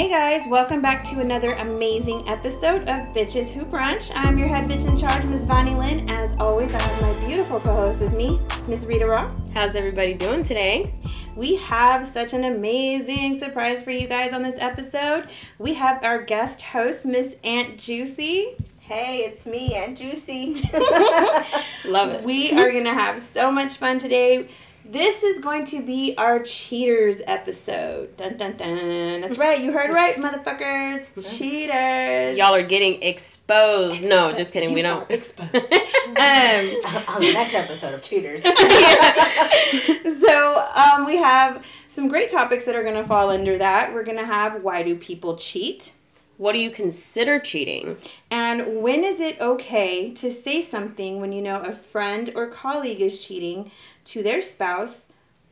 Hey guys, welcome back to another amazing episode of Bitches Who Brunch. I'm your head bitch in charge, Miss Vonnie Lynn. As always, I have my beautiful co-host with me, Miss Rita Raw. How's everybody doing today? We have such an amazing surprise for you guys on this episode. We have our guest host, Miss Aunt Juicy. Hey, it's me, Aunt Juicy. Love it. We are going to have so much fun today. This is going to be our cheaters episode. Dun dun dun. That's right. You heard right, motherfuckers. Cheaters. Y'all are getting exposed. No, just kidding. We don't. are exposed. um, On the next episode of Cheaters. so um, we have some great topics that are going to fall under that. We're going to have why do people cheat? What do you consider cheating? And when is it okay to say something when you know a friend or colleague is cheating to their spouse,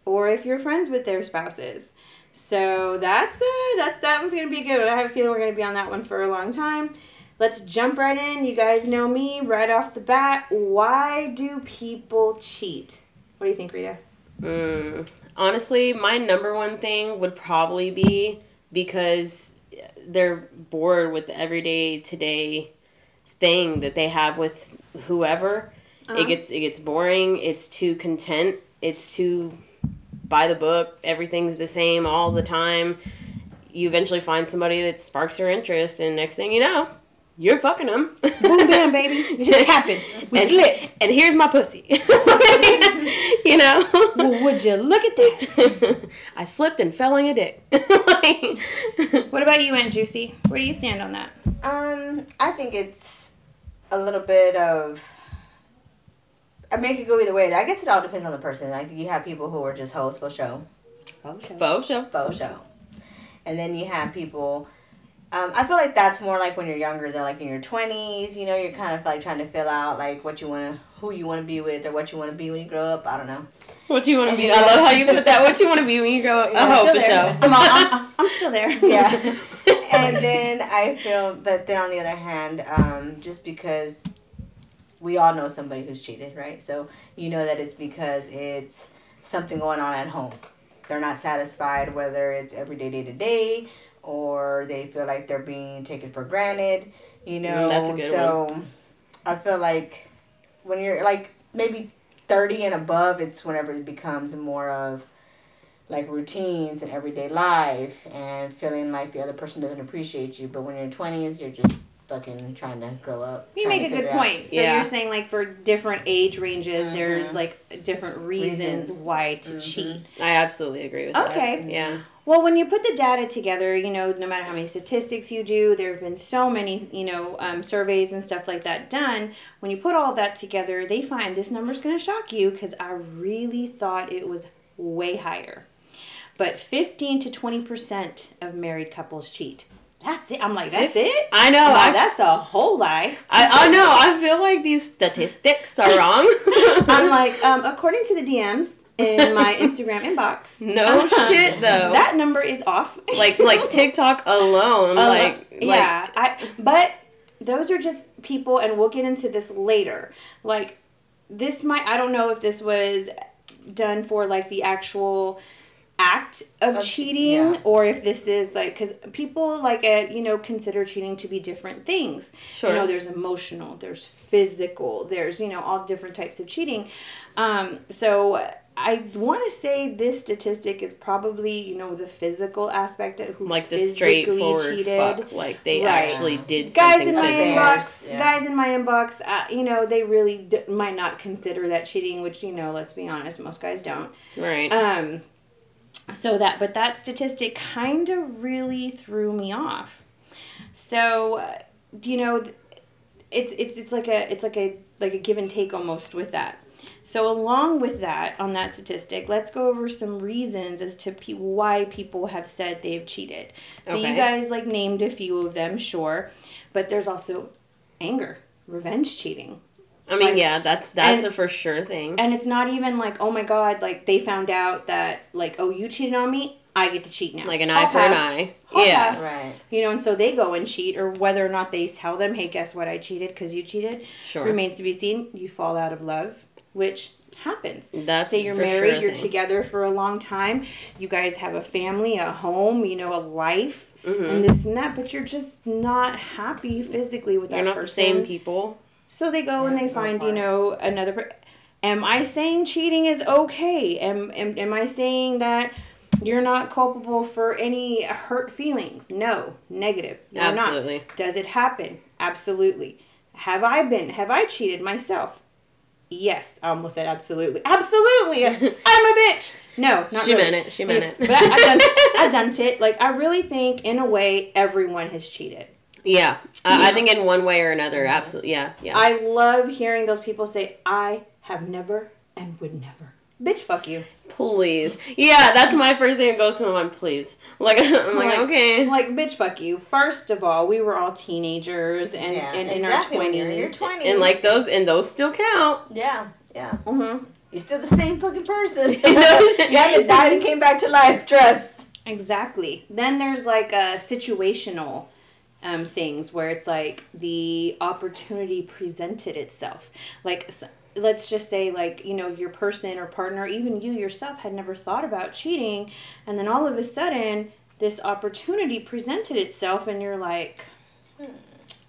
or if you're friends with their spouses? So that's uh, that's that one's gonna be good. I have a feeling we're gonna be on that one for a long time. Let's jump right in. You guys know me right off the bat. Why do people cheat? What do you think, Rita? Mm, honestly, my number one thing would probably be because they're bored with the everyday today thing that they have with whoever. Uh-huh. It gets it gets boring. It's too content. It's too by the book. Everything's the same all the time. You eventually find somebody that sparks your interest, and next thing you know, you're fucking them. Boom, bam, baby. It just happened. We and, slipped. And here's my pussy. you know? Well, would you look at that? I slipped and fell on a dick. Like- What about you, Aunt Juicy? Where do you stand on that? um, I think it's a little bit of. I mean, it could go either way. I guess it all depends on the person. Like, you have people who are just hoes for show. Faux show. Faux show. Faux show. And then you have people. Um, I feel like that's more like when you're younger than like in your 20s. You know, you're kind of like trying to fill out like what you want to, who you want to be with, or what you want to be when you grow up. I don't know. What do you want to be? I love how you put that. What you want to be when you grow up? Yeah, a hoe still for there. show. I'm, I'm, I'm still there. Yeah. and then I feel, but then on the other hand, um, just because we all know somebody who's cheated, right? So you know that it's because it's something going on at home. They're not satisfied, whether it's every day, day to day, or they feel like they're being taken for granted. You know, that's a good so I feel like when you're like maybe thirty and above, it's whenever it becomes more of like routines and everyday life and feeling like the other person doesn't appreciate you. But when you're in twenties, you're just fucking trying to grow up. You make a good figure out- point. So Yeah. you're saying like for different age ranges, there's Mhm. like different reasons, Reasons. why to Mhm. cheat. I absolutely agree with that. Okay. Yeah. Well, when you put the data together, you know, no matter how many statistics you do, there have been so many, you know, um, surveys and stuff like that done. When you put all that together, they find this number's going to shock you because I really thought it was way higher. But 15 to 20% of married couples cheat. That's it. I'm like, that's it? I know. Like, that's a whole lie. I, I know. I feel like these statistics are wrong. I'm like, um, according to the DMs in my Instagram inbox, no shit though. that number is off. like like TikTok alone. Um, like yeah, I but those are just people, and we'll get into this later. Like this might I don't know if this was done for like the actual act of Of- cheating yeah. or if this is like because people like uh, you know consider cheating to be different things Sure. you know there's emotional there's physical there's you know all different types of cheating um so i want to say this statistic is probably you know the physical aspect of who like the straightforward cheated fuck. Like they Right. actually did guys in my inbox yeah. guys in my inbox uh, you know they really d- might not consider that cheating which you know let's be honest most guys don't Right. um so that but that statistic kind of really threw me off. So uh, you know it's it's it's like a it's like a like a give and take almost with that. So along with that on that statistic let's go over some reasons as to pe- why people have said they've cheated. So you guys like named a few of them sure but there's also anger revenge cheating I mean, like- yeah, that's that's and- a for sure thing. and it's not even like, oh my god, like they found out that like, oh you cheated on me, I get to cheat now. Like an I'll eye for an eye. I'll Yeah. pass. Right. You know, and so they go and cheat, or whether or not they tell them, hey, guess what, I cheated because you cheated, Sure. remains to be seen. You fall out of love which happens. That's Say you're for married, sure you're thing. together for a long time, you guys have a family, a home, you know, a life, Mhm. and this and that, but you're just not happy physically with that You're not the person. same people. So they go and they find, you know, another. Per- am I saying cheating is okay? Am, am am I saying that you're not culpable for any hurt feelings? No, negative. You're Absolutely. not. Does it happen? Absolutely. Have I been? Have I cheated myself? Yes, I almost said absolutely. Absolutely, I'm a bitch. No, not She really. meant it. She meant it. But I, I done, I done it. Like I really think, in a way, everyone has cheated. Yeah, uh, Yeah. I think in one way or another, absolutely. Yeah, yeah. I love hearing those people say, I have never and would never. Bitch, fuck you. please. Yeah, that's my first thing that goes to my mind. Please. Like, I'm like, Like- okay. Like, bitch, fuck you. First of all, we were all teenagers and, Yeah, and in exactly. our When you're in 20s. your twenties, And like those, and those still count. Yeah, yeah. hmm You're still the same fucking person. you know? haven't died and came back to life. Trust. Exactly. Then there's like a situational um, things where it's like the opportunity presented itself. Like, let's just say, like, you know, your person or partner, even you yourself, had never thought about cheating. And then all of a sudden, this opportunity presented itself, and you're like, "Hmm,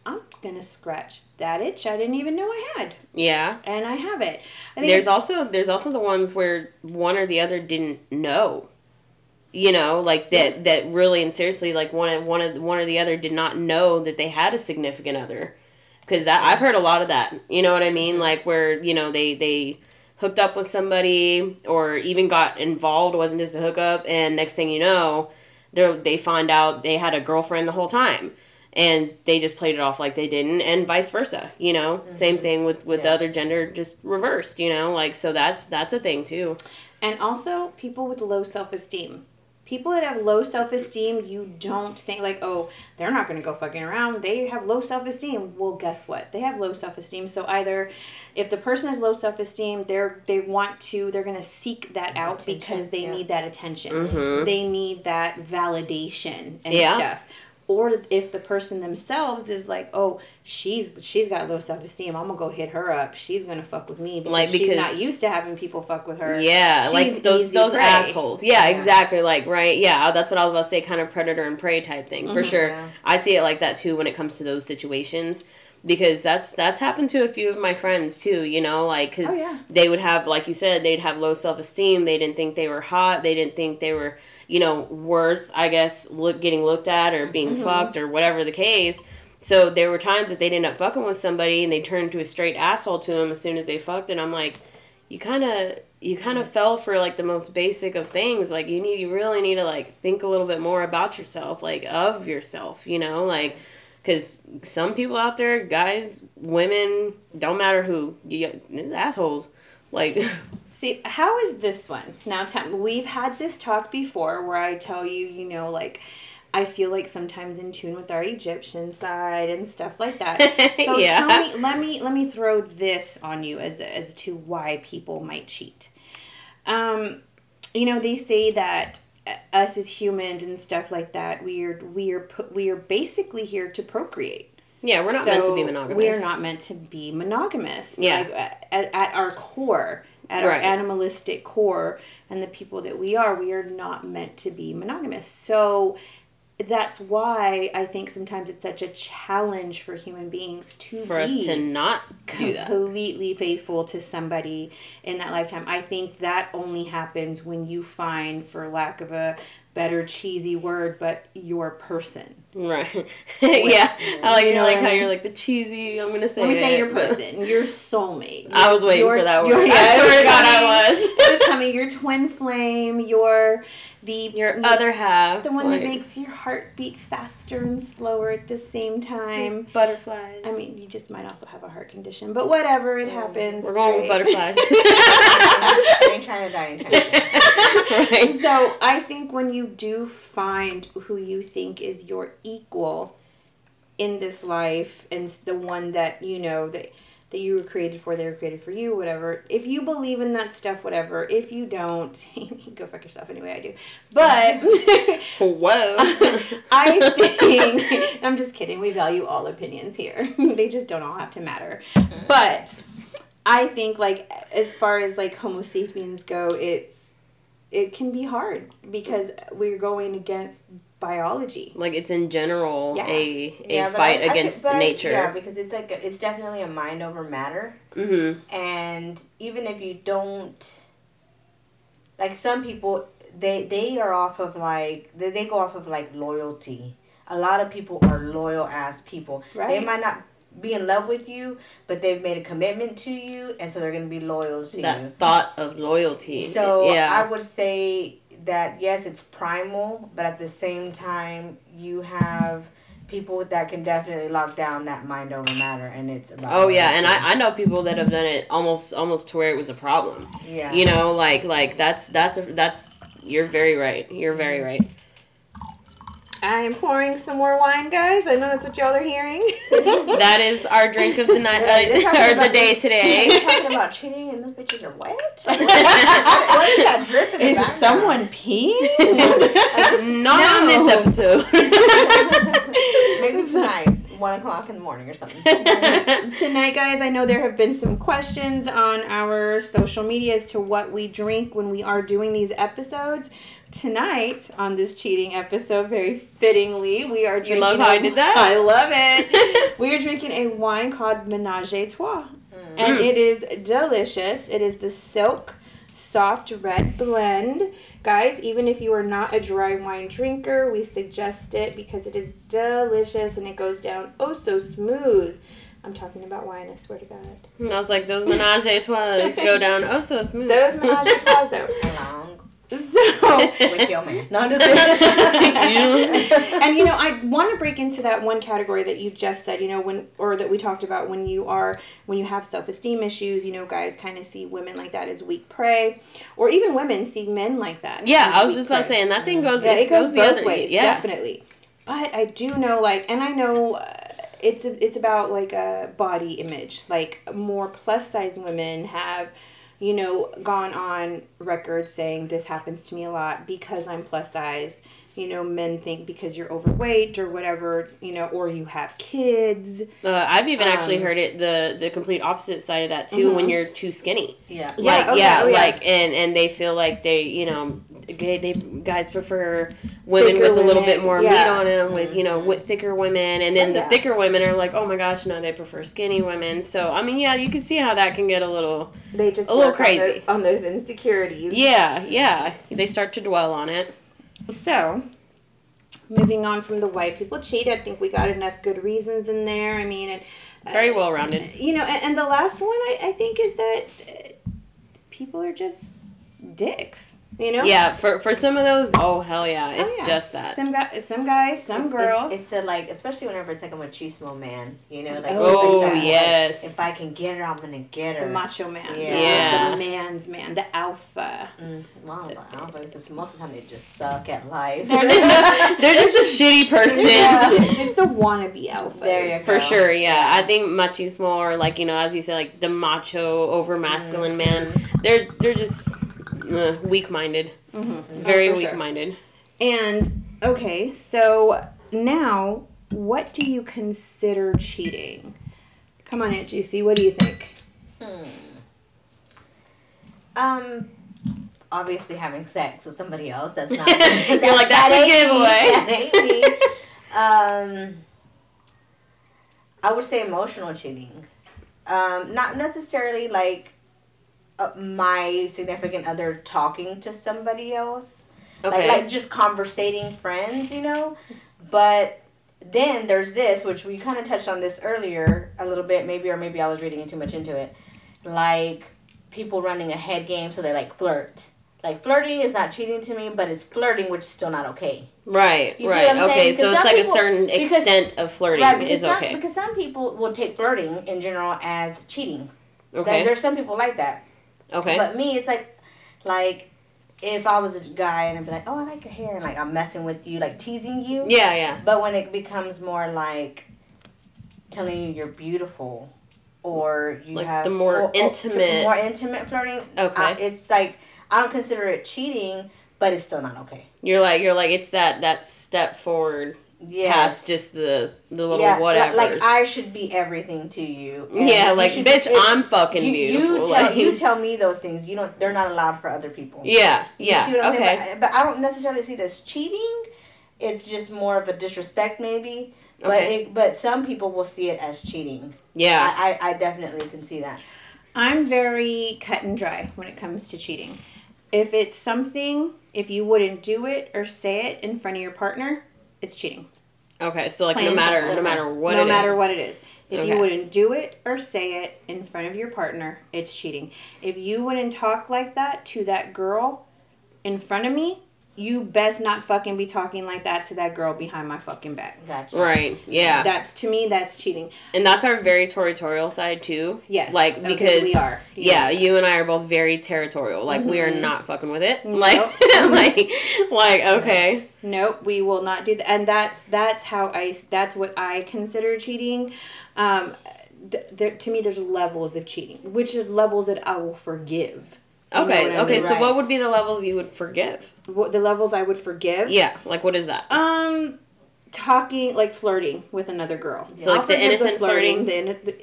I'm going to scratch that itch I didn't even know I had. Yeah. And I have it. I think There's also there's also the ones where one or the other didn't know. You know, like that that really and seriously, like one of one of one or the other did not know that they had a significant other. Because that I've heard a lot of that. You know what I mean? Like where you know they they hooked up with somebody or even got involved. Wasn't just a hookup, and next thing you know, they they find out they had a girlfriend the whole time. And they just played it off like they didn't, and vice versa. You know, mm-hmm. same thing with with the other gender, just reversed. You know, like so that's that's a thing too. And also, people with low self esteem. People that have low self esteem, you don't think, like, oh, they're not going to go fucking around. They have low self esteem. Well, guess what? They have low self esteem. So, either if the person has low self esteem, they're, they want to, they're going to seek that out Attention, because they yeah. need that attention. Mhm. They need that validation and Yeah. stuff. Or if the person themselves is like, oh, she's she's got low self esteem, I'm gonna go hit her up. She's gonna fuck with me because, Like, she's not used to having people fuck with her. Yeah, She's like those those prey. assholes. Yeah, Yeah. exactly. Like right. Yeah, that's what I was about to say. Kind of predator and prey type thing for Mhm. sure. Yeah. I see it like that too when it comes to those situations because that's that's happened to a few of my friends too. You know, like because Oh, yeah. they would have, like you said, they'd have low self esteem. They didn't think they were hot. They didn't think they were, you know, worth. I guess look getting looked at or being Mm-hmm. fucked or whatever the case. So there were times that they'd end up fucking with somebody and they turned to a straight asshole to him as soon as they fucked, and I'm like, you kind of you kind of mm-hmm. fell for like the most basic of things. Like you need you really need to like think a little bit more about yourself, like of yourself, you know, like because some people out there, guys, women, don't matter who, you, these assholes. Like, See, how is this one? Now, we've had this talk before where I tell you, you know, like I feel like sometimes in tune with our Egyptian side and stuff like that. So Yeah. tell me, let me let me throw this on you as as to why people might cheat. Um, you know, they say that uh, us as humans and stuff like that, we are we are put we are basically here to procreate. yeah, we're not meant to be monogamous. We are not meant to be monogamous. Yeah. Like, at, at our core, at our animalistic core, and the people that we are, we are not meant to be monogamous. So that's why I think sometimes it's such a challenge for human beings to for be us to not completely faithful to somebody in that lifetime. I think that only happens when you find, for lack of a better cheesy word, but your person. Right. yeah. I like You know like how you're like the cheesy. I'm gonna say. Let me say your person, your soulmate. I was waiting Your- for that your- word. yeah, I swear to God. I was. It was coming. Your twin flame. Your the Your other half. the one that makes your heart beat faster and slower at the same time. butterflies. I mean, you just might also have a heart condition, but whatever, it happens. we're it's going with butterflies. I ain't trying to die in time. right. So I think when you do find who you think is your equal in this life and the one that you know that that you were created for, they were created for you, whatever. If you believe in that stuff, whatever. If you don't, go fuck yourself anyway. I do, but Whoa. I think I'm just kidding. We value all opinions here. they just don't all have to matter. But I think like as far as like Homo sapiens go, it's it can be hard because we're going against biology. Like it's in general Yeah. a a Yeah, fight I- I- against I- nature. yeah, because it's like a, it's definitely a mind over matter. mm-hmm. and even if you don't like some people they they are off of like they, they go off of like loyalty a lot of people are loyal ass people Right. they might not be in love with you but they've made a commitment to you and so they're going to be loyal to That you That thought of loyalty. so yeah. i would say that yes it's primal but at the same time you have people that can definitely lock down that mind over matter and it's about Oh yeah, and. I, I know people that have done it almost almost to where it was a problem. yeah You know, like like that's that's a, that's you're very right. You're very right. I am pouring some more wine, guys. I know that's what y'all are hearing. That is our drink of the night They're- they're uh, talking or the day They're today. talking about cheating and those bitches are wet. what is that drip in the Is background? someone peeing? Not on this episode. Maybe tonight, one o'clock in the morning or something. Tonight, guys, I know there have been some questions on our social media as to what we drink when we are doing these episodes. Tonight, on this cheating episode, very fittingly, we are drinking. You love how a- I did that? I love it. we are drinking a wine called Menage a Trois, and Mm. it is delicious. It is the Silk Soft Red Blend. Guys, even if you are not a dry wine drinker, we suggest it because it is delicious and it goes down oh so smooth. I'm talking about wine, I swear to God. I was like, those menage a trois go down oh so smooth. Those menage a trois, though. Along So, with your man. No, I'm just kidding. and you know, I want to break into that one category that you just said, you know, when or that we talked about when you are when you have self-esteem issues, you know, guys kind of see women like that as weak prey, or even women see men like that. yeah, I was just about to prey. say, that thing goes Yeah, it, it goes, the both other ways, Yeah, definitely. But I do know, like, and I know uh, it's it's about like a body image. Like more plus size women have, you know, gone on record saying this happens to me a lot because I'm plus size. You know, men think because you're overweight or whatever, you know, or you have kids. Uh, I've even actually Um, heard it the the complete opposite side of that too. When Mhm. you're too skinny, yeah. Like yeah, yeah, oh, yeah. like and and they feel like they you know gay they guys prefer women Thicker with a little bit more yeah. meat on them with you know with thicker women and then Oh, the yeah. thicker women are like oh my gosh no they prefer skinny women so I mean yeah you can see how that can get a little They just A little work on crazy. on those insecurities. yeah yeah they start to dwell on it So, moving on from the white people cheat, I think we got enough good reasons in there. I mean, and, uh, very well rounded You know, and, and the last one I, I think is that uh, people are just dicks. You know? yeah for for some of those oh hell yeah Oh, it's yeah. just that Some guys, some guys, some It's- girls. It's, it's a like, especially whenever it's like a machismo man, you know, like Oh, like that, like, yes. if I can get her, I'm gonna get her. the macho man. Yeah. Yeah. The man's man. The alpha. Mm, well, I don't because most of the time they just suck at life. they're just a shitty person Yeah. it's the wannabe alpha. There you go. For sure, yeah. I think machismo or like you know, as you say, like the macho over masculine man. They're they're just uh, weak minded, Mm-hmm. very Oh, for weak sure. minded. And okay, so now what do you consider cheating? Come on, Aunt Juicy, what do you think? Hmm. Um, obviously having sex with somebody else. That's not. You're like, that's a giveaway. me. That ain't me. Um, I would say emotional cheating. Um, not necessarily like Uh, my significant other talking to somebody else. Okay. Like, like just conversating friends, you know? But then there's this, which we kind of touched on this earlier a little bit, maybe, or maybe I was reading too much into it. Like people running a head game, so they like flirt. Like flirting is not cheating to me, but it's flirting, which is still not okay. right, You right. okay, so it's like people- a certain because- extent of flirting right, is some, okay. because some people will take flirting in general as cheating. Okay. there's some people like that. Okay. But me, it's like, like, if I was a guy and I'd be like, oh, I like your hair, and like I'm messing with you, like teasing you. yeah, yeah. But when it becomes more like telling you you're beautiful, or you Like have the more or- or- intimate- more intimate flirting. Okay. I- it's like I don't consider it cheating, but it's still not okay. You're like you're like it's that that step forward Yes. past just the the little yeah, whatever. Like I should be everything to you. yeah, like should- bitch, if I'm fucking you, beautiful. You tell like, you tell me those things. You don't. They're not allowed for other people. yeah, yeah. You see what I'm okay. saying? But, but I don't necessarily see it as cheating. It's just more of a disrespect, maybe. But Okay. it, but some people will see it as cheating. yeah, I, I, I definitely can see that. I'm very cut and dry when it comes to cheating. If it's something, if you wouldn't do it or say it in front of your partner, it's cheating. okay. So like plain no matter no matter what no matter is. what it is. If Okay. you wouldn't do it or say it in front of your partner, it's cheating. If you wouldn't talk like that to that girl in front of me, you best not fucking be talking like that to that girl behind my fucking back. Gotcha. Right. Yeah. That's to me that's cheating. and that's our very territorial side too. Yes. Like because because we are. Yeah, you and I are both very territorial. Like we are Mhm. not fucking with it. Nope. Like like like okay. Nope, we will not do that. And that's that's how I that's what I consider cheating. Um, th- there, to me, there's levels of cheating, which are levels that I will forgive. Okay. Okay. mean? So Right. what would be the levels you would forgive? What the levels I would forgive? Yeah. Like what is that? Um, talking like flirting with another girl. So, like, the innocent flirting? the, the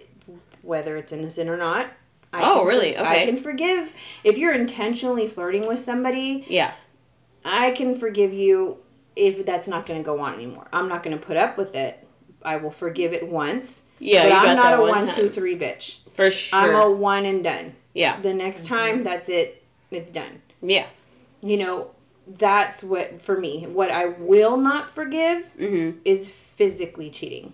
whether it's innocent or not. I Oh, can really? for- I can forgive if you're intentionally flirting with somebody. Yeah. I can forgive you if that's not going to go on anymore. I'm not going to put up with it. I will forgive it once. Yeah. but I'm not a one one, two, three bitch. For sure. I'm a one and done. Yeah. The next time, that's it. It's done. Yeah. You know, that's what for me. What I will not forgive Mm-hmm. is physically cheating.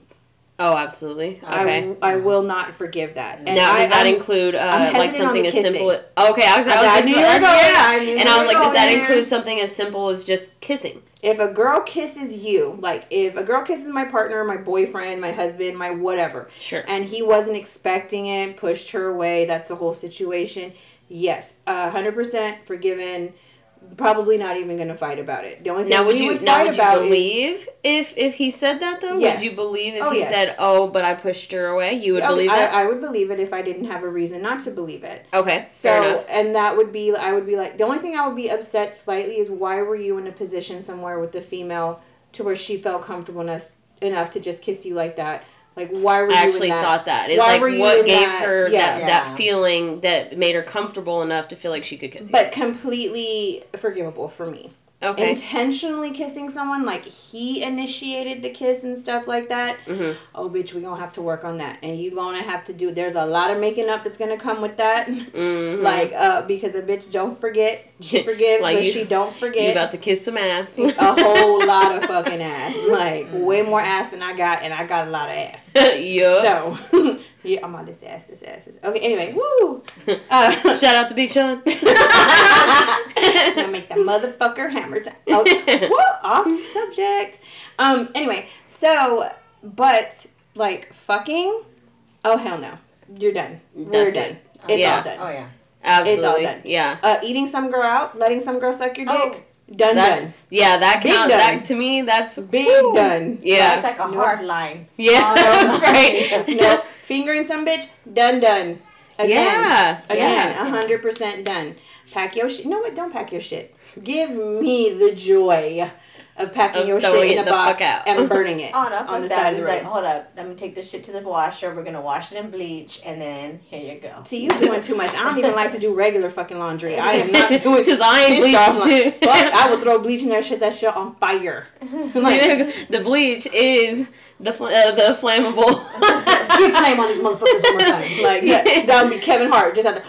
Oh, absolutely. Okay. I, I will not forgive that. And now, I, does that I'm- include uh, like something as simple? kissing. As, okay, I was. I was I knew you were going. yeah. I and I was like, does that include something as simple as just kissing? If a girl kisses you, like if a girl kisses my partner, my boyfriend, my husband, my whatever, Sure. and he wasn't expecting it, pushed her away, that's the whole situation. Yes, a hundred percent forgiven. Probably not even gonna fight about it. The only thing Now, would we you would now fight would you about is believe if if he said that though? Yes. Would you believe if Oh, he yes. said, "Oh, but I pushed her away"? You would I, believe I, that? I would believe it if I didn't have a reason not to believe it. okay. So, and that would be, I would be like, the only thing I would be upset slightly is why were you in a position somewhere with the female to where she felt comfortable enough, enough to just kiss you like that? Like, why were you I actually in that? thought that. It's Why like were you what gave that- her yeah. that, Yeah. that feeling that made her comfortable enough to feel like she could kiss you. But completely forgivable for me. Okay. Intentionally kissing someone, like he initiated the kiss and stuff like that. Mhm. Oh, bitch, we gonna have to work on that, and you gonna have to do. There's a lot of making up that's gonna come with that. Mhm. Like, uh, because a bitch don't forget, she forgives, Like but you- she don't forget. you about to kiss some ass. a whole lot of fucking ass, like way more ass than I got, and I got a lot of ass. yup. So, yeah, I'm on this ass, this ass, this. Okay, anyway, woo. Uh, Shout out to Big Sean. now make that motherfucker hammer time. Okay, woo, off subject. Um. Anyway, so, but like fucking, oh hell no, you're done. We're That's done. it. It's Yeah. all done. Oh yeah. Absolutely. It's all done. Yeah. Uh, eating some girl out, letting some girl suck your Oh, dick, done That's done. yeah. That Big counts. done. That to me, that's Big woo. done. Yeah. That's like a Nope. hard line. yeah. Oh, right. no, fingering some bitch, done done. Again. Yeah. Again, Yeah. a hundred percent done. Pack your shit. No, what? Don't pack your shit. Give me the joy of packing Of your shit in a box and burning it Oh no, on the fuck side that. of the It's like, road. hold up, let me take this shit to the washer. We're gonna wash it in bleach, and then here you go. See, you're doing too much. I don't even like to do regular fucking laundry. I am not doing Because I ain't pissed off bleaching like- shit. Fuck, I will throw bleach in there, shit that shit on fire. like, the bleach is the fl- uh, the flammable. keep flame on these motherfuckers one more time. Like yeah, that would be Kevin Hart. Just have to.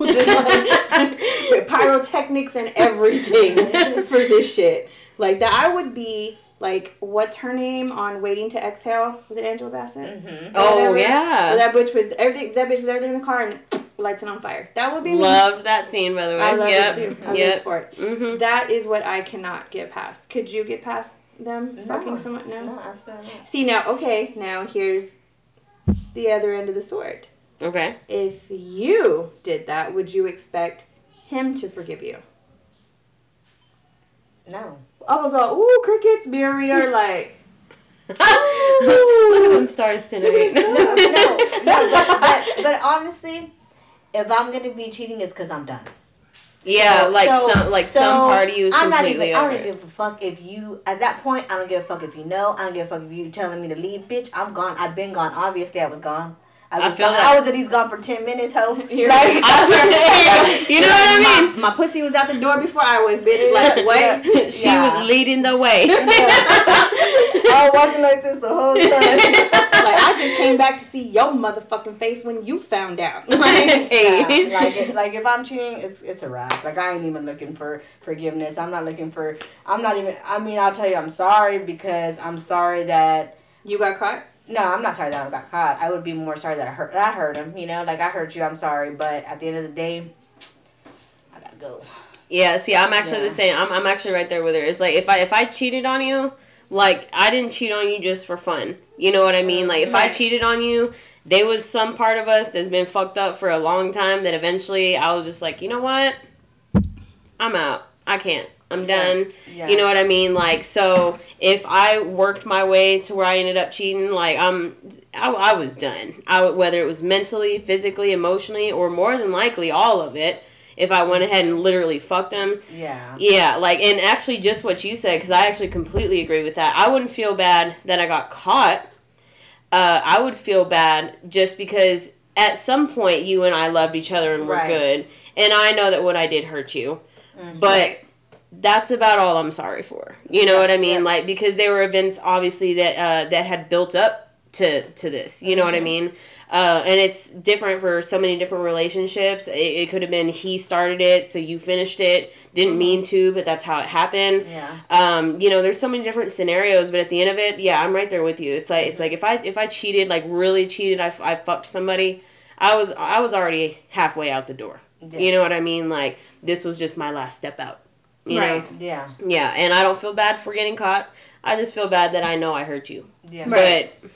Just like with pyrotechnics and everything for this shit. Like that, I would be like, what's her name on Waiting to Exhale? Was it Angela Bassett? Mm-hmm. oh Whatever. Or yeah. that bitch with everything. That bitch with everything in the car and lights it on fire. That would be me. Loved that scene by the way. I love yep. it too. I live Yep. for it. hmm That is what I cannot get past. Could you get past them No. fucking someone? No. No, absolutely not. See now, okay, now here's the other end of the sword. Okay. If you did that, would you expect him to forgive you? No. I was like, ooh, crickets, beer reader, like, Look at them stars tonight. No, no, no. But, but, but honestly, if I'm gonna be cheating, it's because I'm done. Yeah, So- like so- some like so some party was I'm not even. I don't give a fuck if you. At that point, I don't give a fuck if you know. I don't give a fuck if you telling me to leave, bitch. I'm gone. I've been gone. Obviously, I was gone. I I was. feel that. I was at least gone for ten minutes. Ho. Like- you know what I mean? My, my pussy was out the door before I was, bitch. Like, Yeah, what? yeah. She Yeah. was leading the way. I was walking like this the whole time. like, I just came back to see your motherfucking face when you found out. Like, Hey. Yeah, like it, like if I'm cheating, it's it's a wrap. Like I ain't even looking for forgiveness. I'm not looking for. I'm not even. I mean, I'll tell you, I'm sorry because I'm sorry that. you got caught? No, I'm not sorry that I got caught. I would be more sorry that I hurt. That I hurt him. You know, like I hurt you. I'm sorry, but at the end of the day, I gotta go. Yeah, see, I'm actually Yeah. the same. I'm, I'm actually right there with her. It's like if I if I cheated on you, like I didn't cheat on you just for fun. You know what I mean? Like if I cheated on you, there was some part of us that's been fucked up for a long time that eventually I was just like, you know what? I'm out. I can't. I'm done. Yeah. You know what I mean? Like so if I worked my way to where I ended up cheating, like I'm I, I was done. I whether it was mentally, physically, emotionally, or more than likely all of it. If I went ahead and literally fucked them, Yeah. yeah, like, and actually, just what you said, because I actually completely agree with that. I wouldn't feel bad that I got caught. Uh, I would feel bad just because at some point you and I loved each other and were Right. good, and I know that what I did hurt you, Mhm. but that's about all I'm sorry for. You know Yeah, what I mean? yeah. Like because there were events obviously that uh, that had built up to to this. You know what I Mhm. mean? Uh, and it's different for so many different relationships. It, it could have been he started it, so you finished it. Didn't Mm-hmm. mean to, but that's how it happened. Yeah. Um, you know, there's so many different scenarios, but at the end of it, yeah, I'm right there with you. It's like it's like if I if I cheated, like really cheated, I, I fucked somebody, I was I was already halfway out the door. Yeah. You know what I mean? Like this was just my last step out. You Right. Yeah. know? Yeah, and I don't feel bad for getting caught. I just feel bad that I know I hurt you, Yeah. Right. but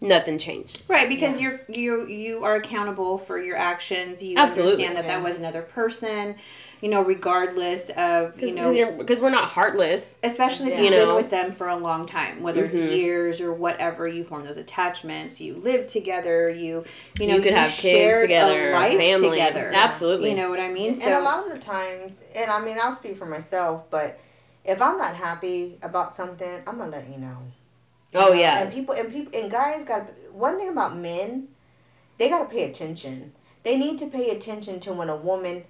nothing changes. Right, because Yeah. you're you you are accountable for your actions. You Absolutely. understand that Yeah. that was another person. You know, regardless of you know, because we're not heartless. especially if Yeah. you've You been know. with them for a long time, whether it's Mhm. years or whatever. You form those attachments. You live together. You you know You could have kids together, a life family. together. Absolutely. You know what I mean? and a lot of the times, and I mean, I'll speak for myself, but if I'm not happy about something, I'm gonna let you know. You Oh know? yeah. And people and people and guys got one thing about men, they got to pay attention. They need to pay attention to when a woman,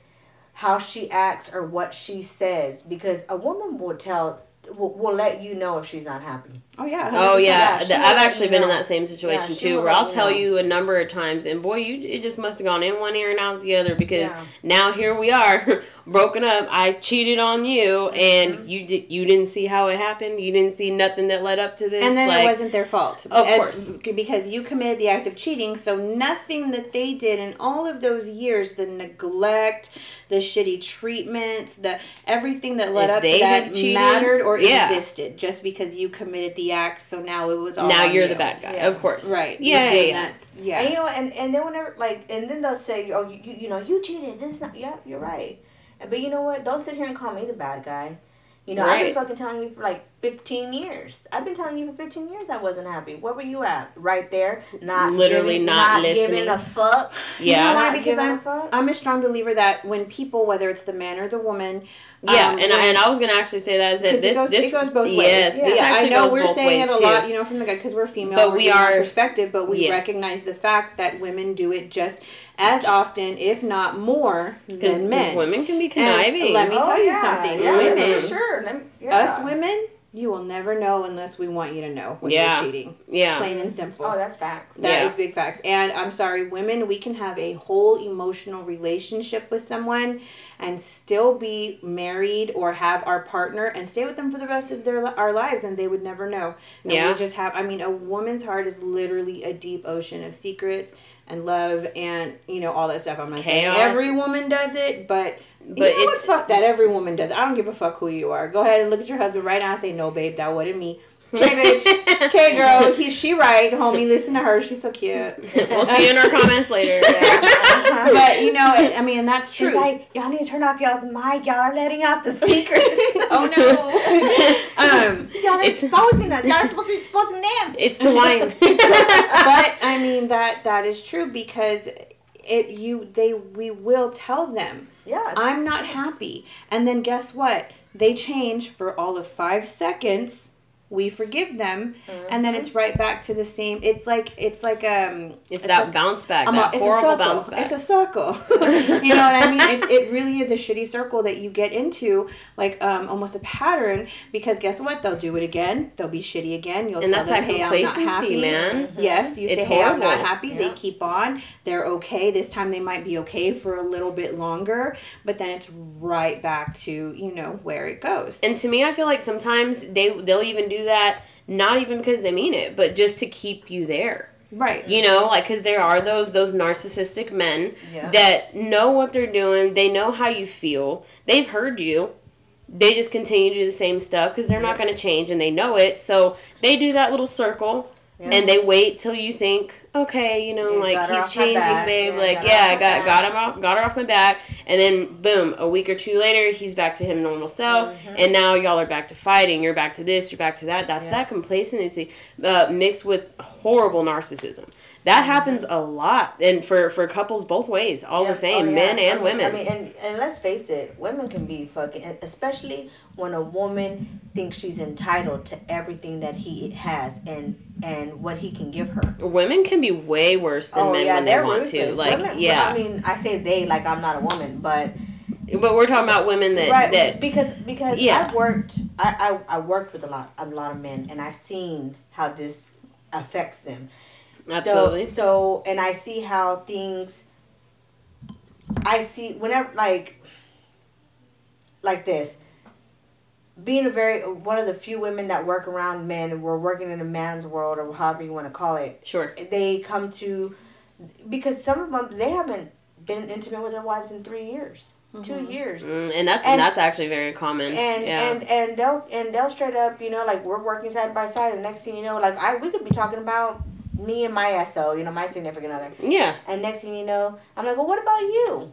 how she acts or what she says, because a woman will tell will, will let you know if she's not happy. Oh yeah, Oh 100%. yeah, Yeah, Th- she will I've actually you been in that same situation Yeah, too, where I'll tell know. you a number of times, and boy, you it just must have gone in one ear and out the other because Yeah. now here we are, broken up. I cheated on you, and Mm-hmm. you di- you didn't see how it happened. You didn't see nothing that led up to this. and then like, it wasn't their fault. Of As- course. Because you committed the act of cheating, so nothing that they did in all of those years, the neglect, the shitty treatment, the everything that led If up to that had cheated, mattered or yeah. existed just because you committed the act, so now it was all now on you're you. the bad guy, Yeah. of course. Right. Yeah, yeah, yeah. That's, yeah. And you know, and and then whenever like, and then they'll say, "Oh, you you, you know, you cheated. This is not. Yeah, you're right." But you know what? Don't sit here and call me the bad guy. You know, I've been fucking telling you for like 15 years. I've been telling you for 15 years I wasn't happy. Where were you at? Right there, not Literally giving, not giving listening. a fuck. You know Yeah, why? Not Because giving a I'm fuck. I'm a strong believer that when people, whether it's the man or the woman, yeah, um, and when- I, and I was gonna actually say that is that this it goes, this it goes both ways. Yes, Yeah. this yeah, I know goes we're both saying it ways a too. lot, you know, from the guy because we're female, But we're we are- perspective, but we Yes. recognize the fact that women do it just as often, if not more, Because than men. women can be And conniving. let me Oh, tell you yeah, something, Yeah, that's women- sure. Me, yeah. Us women, you will never know unless we want you to know when Yeah. you're cheating. yeah, Plain and simple. Oh, that's facts. That is Yeah. big facts. And I'm sorry, women, we can have a whole emotional relationship with someone and still be married or have our partner and stay with them for the rest of their our lives and they would never know. And Yeah. we just have I mean, a woman's heart is literally a deep ocean of secrets and love and you know all that stuff. I'm not Chaos. saying every woman does it, but But you know what? it's- Fuck that. Every woman does. it. I don't give a fuck who you are. Go ahead and look at your husband right now and say, "No, babe, that wasn't me." Okay, bitch. Okay, girl. He, she right, homie. Listen to her. She's so cute. we'll see you in our comments later. Uh-huh. but you know, I mean, that's true. She's like, y'all need to turn off y'all's mic. Y'all are letting out the secrets. oh no. um, y'all are It's- exposing us. Y'all are supposed to be exposing them. It's the wine. but I mean that that is true because it you they we will tell them Yeah. I'm not happy. And then guess what? They change for all of five seconds. We forgive them, and then it's right back to the same. It's like it's like um. It's, that a- bounce back, that a, it's horrible a circle. bounce back. It's a circle. you know what I mean? It, it really is a shitty circle that you get into, like um, almost a pattern. Because guess what? They'll do it again. They'll be shitty again. You'll and tell that's them, "Hey, I'm not happy." man. Yes, you say, It's "Hey, I'm not horrible. happy." They keep on. They're okay. This time they might be okay for a little bit longer, but then it's right back to you know where it goes. And to me, I feel like sometimes they they'll even do that not even because they mean it, but just to keep you there. Right. You know, like because there are those those narcissistic men Yeah. that know what they're doing. They know how you feel. They've heard you. They just continue to do the same stuff because they're not going to change and they know it. So they do that little circle. And they wait till you think, okay, you know, Yeah, like he's changing, babe. Yeah, like, got yeah, I got got him off, got her off my back, and then boom, a week or two later, he's back to him normal self, Mm-hmm. and now y'all are back to fighting. You're back to this. You're back to that. That's Yeah. that complacency uh, mixed with horrible narcissism. That happens a lot, and for for couples both ways, all Yeah, the same, oh, yeah. men and I mean, women. I mean, and, and let's face it, women can be fucking, especially when a woman thinks she's entitled to everything that he has and and what he can give her. women can be way worse than oh, men when they want to. ruthless. Like, Women- yeah, I mean, I say they like I'm not a woman, but but we're talking about women that right that because because Yeah. I've worked I, I I worked with a lot a lot of men and I've seen how this affects them. Absolutely. So so and I see how things I see whenever like like this being a very one of the few women that work around men and we're working in a man's world or however you want to call it sure. they come to because some of them they haven't been intimate with their wives in three years two years Mm, and that's And- that's actually very common. and yeah. and and they'll and they'll straight up you know like we're working side by side and next thing you know like i we could be talking about me and my so you know my significant other yeah. and next thing you know i'm like well what about you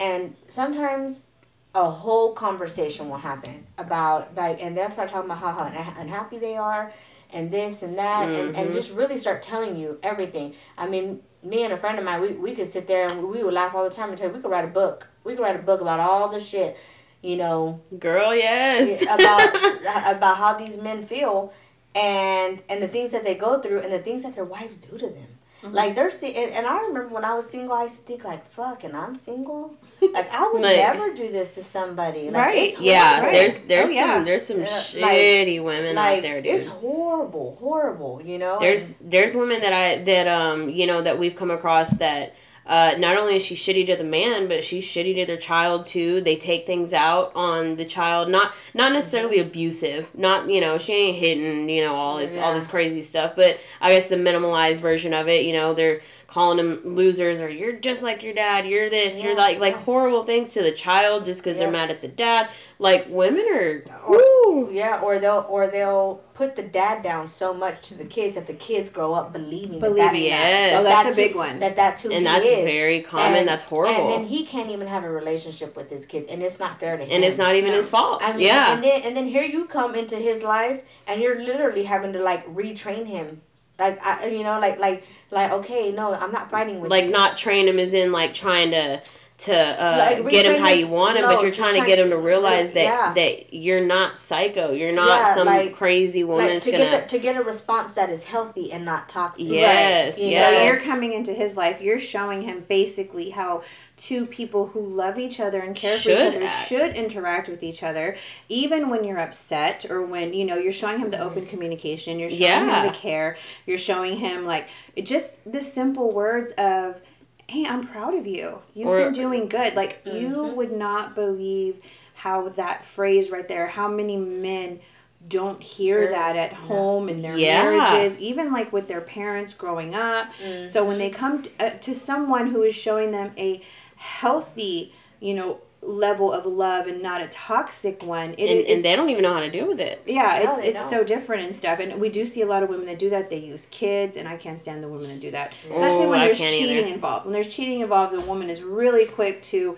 and sometimes a whole conversation will happen about like and they'll start talking about how, how unhappy they are and this and that and, and Mhm. just really start telling you everything i mean me and a friend of mine we, we could sit there and we, we would laugh all the time and tell you we could write a book we could write a book about all the shit you know Girl, yes. about about how these men feel and and the things that they go through and the things that their wives do to them Mm-hmm. like there's the and, and i remember when i was single i used to think like fuck and i'm single like i would Like- never do this to somebody like, Right. yeah, there's there's Oh, yeah. some there's some Uh, like- shitty women like out there, dude. it's horrible horrible you know there's there's women that I that um you know that we've come across that uh, not only is she shitty to the man, but she's shitty to their child too. They take things out on the child, not not necessarily abusive, not you know she ain't hitting you know all this all this crazy stuff, but I guess the minimalized version of it, you know, they're calling them losers or you're just like your dad, you're this, you're Yeah, like like yeah. horrible things to the child just because Yeah. they're mad at the dad. Like women are, Or- yeah or they'll or they'll put the dad down so much to the kids that the kids grow up believing that Believing that's, Yes. Oh, that's a who- big one. that that's who and he that's is. very common. And- that's horrible. And then he can't even have a relationship with his kids, and it's not fair to him. and it's not even No. his fault. I mean, yeah. and then and then here you come into his life, and you're literally having to like retrain him, like I, you know, like like like okay, no, I'm not fighting with like you. not train him as in like trying to to uh, Like, get him how you want him, no, but you're just trying to get him to realize that yeah. that you're not psycho. You're not Yeah, some like- crazy woman like to gonna. get the, to get a response that is healthy and not toxic. Yes, You yes. know? So you're coming into his life, you're showing him basically how two people who love each other and care for each other act. should interact with each other, even when you're upset or when, you know, you're showing him the open communication, you're showing Yeah. him the care, you're showing him like just the simple words of hey, I'm proud of you. You've Or- been doing good. Like you Mm-hmm. would not believe how that phrase right there, how many men don't hear that at home in their Yeah. marriages, even like with their parents growing up. So when they come to, uh, to someone who is showing them a healthy, you know, level of love and not a toxic one, it, and, and they don't even know how to deal with it. yeah, No, it's it's don't. so different and stuff. And we do see a lot of women that do that. They use kids, and I can't stand the women that do that. Especially Oh, when there's cheating either. involved. When there's cheating involved, the woman is really quick to,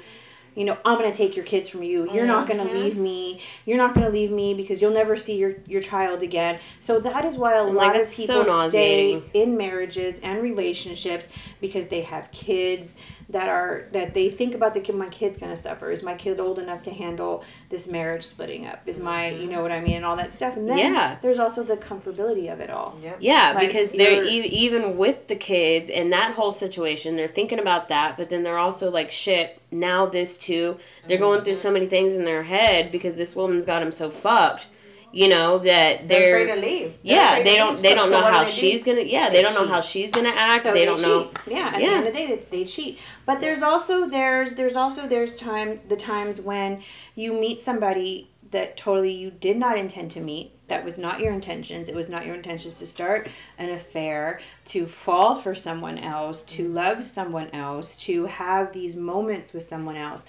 you know, I'm gonna take your kids from you. You're not gonna Mhm. leave me. You're not gonna leave me because you'll never see your your child again. So that is why a I'm lot like, of that's so people stay in marriages and relationships because they have kids. That are that they think about the kid my kid's gonna suffer is my kid old enough to handle this marriage splitting up is my you know what i mean and all that stuff and then Yeah. there's also the comfortability of it all Yep. Yeah, Like, because they're e- even with the kids and that whole situation, they're thinking about that, but then they're also like, shit, now this too. They're going through mm-hmm. so many things in their head because this woman's got them so fucked, you know, that They're they're. afraid to leave. They're yeah, they don't. leave. They don't so know do how they do? she's gonna. Yeah, They they, don't know how she's gonna act. so they, they, don't cheat. know. Yeah, at Yeah. the end of the day, they cheat. But there's also there's there's also there's time the times when you meet somebody that totally you did not intend to meet. That was not your intentions. It was not your intentions to start an affair, to fall for someone else, to mm-hmm. love someone else, to have these moments with someone else.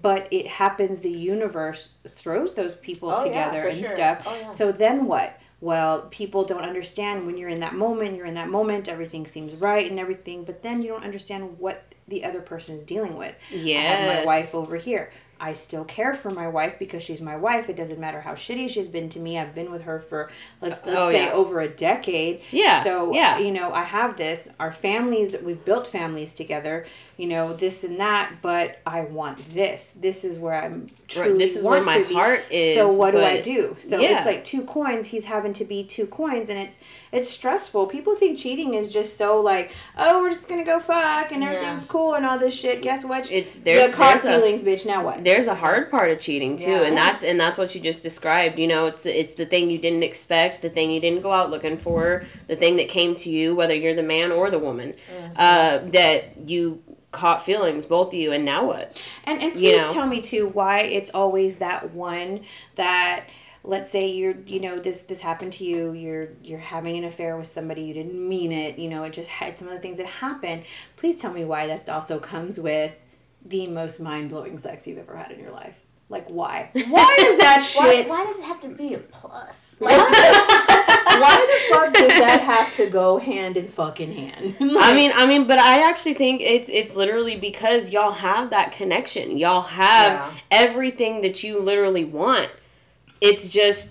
But it happens. The universe throws those people Oh, together for and sure. stuff. Oh, yeah. So then what? Well, people don't understand when you're in that moment, you're in that moment, everything seems right and everything, but then you don't understand what the other person is dealing with. yeah I have my wife over here. I still care for my wife because she's my wife. It doesn't matter how shitty she's been to me. I've been with her for let's uh, let's Oh, say yeah. over a decade. Yeah, So yeah. you know, I have this. Our families, we've built families together. You know, this and that. But I want this. This is where I'm truly this is want where my to be. heart is, So what do I do? So yeah. it's like two coins. He's having to be two coins, and it's it's stressful. People think cheating is just so like, oh, we're just gonna go fuck and Yeah. everything's cool and all this shit. Guess what? It's there's the caught there's a- feelings, bitch. Now what? there's a hard part of cheating too Yeah. and that's and that's what you just described you know it's the, it's the thing you didn't expect the thing you didn't go out looking for the thing that came to you whether you're the man or the woman Mm-hmm. uh, that you caught feelings both of you and now what? And and you please know. tell me too why it's always that one that let's say you're you know this this happened to you you're you're having an affair with somebody you didn't mean it you know it just had some of the things that happen please tell me why that also comes with the most mind-blowing sex you've ever had in your life like why why is that shit why does it have to be a plus? why the fuck does that have to go hand in fucking hand I mean, I mean, but I actually think it's it's literally because y'all have that connection. Y'all have Yeah. everything that you literally want. It's just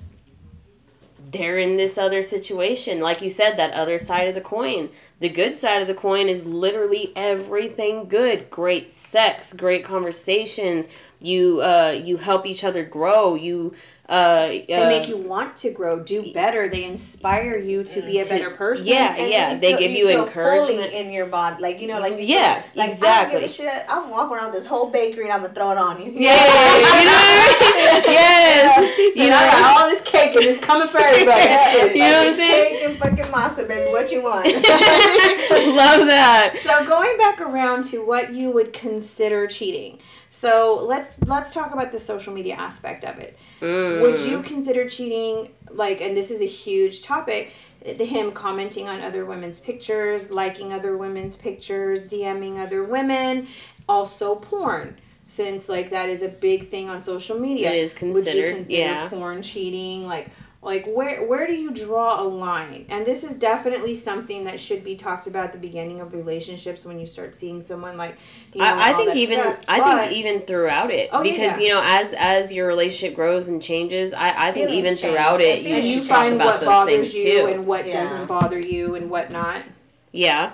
they're in this other situation. Like you said, that other side of the coin. The good side of the coin is literally everything good. Great sex, great conversations. You uh you help each other grow. You uh they make you want to grow do better they inspire you to be a better person yeah. And then they feel- give you feel encouragement. fully in your body, like you know, like you Yeah, feel, like I exactly. a shit. I'm walking around this whole bakery and I'm gonna throw it on you. Yeah, you know what I mean? Yes. She said, You know, I got all this cake and it's coming for everybody. Yeah. You know what I'm saying? Cake and fucking masa, baby. What you want? Love that. So going back around to what you would consider cheating. So let's let's talk about the social media aspect of it. Mm. Would you consider cheating like and this is a huge topic the him commenting on other women's pictures, liking other women's pictures, DMing other women, also porn. Since like that is a big thing on social media. It is Would you consider yeah. porn cheating? Like like where where do you draw a line and this is definitely something that should be talked about at the beginning of relationships when you start seeing someone like you know, I, I think even stuff. I But- think even throughout it Oh, because yeah. you know as as your relationship grows and changes I, I think Feelings even change. throughout it you you should talk find about what those bothers things you too and what Yeah. doesn't bother you and what not yeah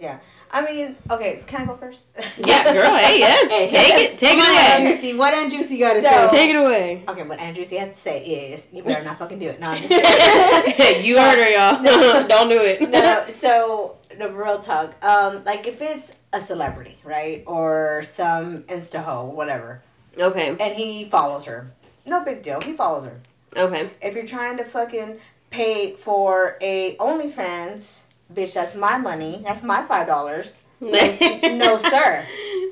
yeah. I mean, okay. Can I go first? yeah girl hey yes Hey, take hey, it take Come on, it Aunt away Juicy. What Aunt Juicy got to So- say? take it away Okay, what Andrew has to say is, you better not fucking do it. No, I'm just kidding. you heard her y'all No. don't do it no, so the real talk. Um, like if it's a celebrity, right, or some insta hoe, whatever, okay and he follows her, no big deal. He follows her. okay If you're trying to fucking pay for a OnlyFans, bitch, that's my money. That's my five dollars. No, sir.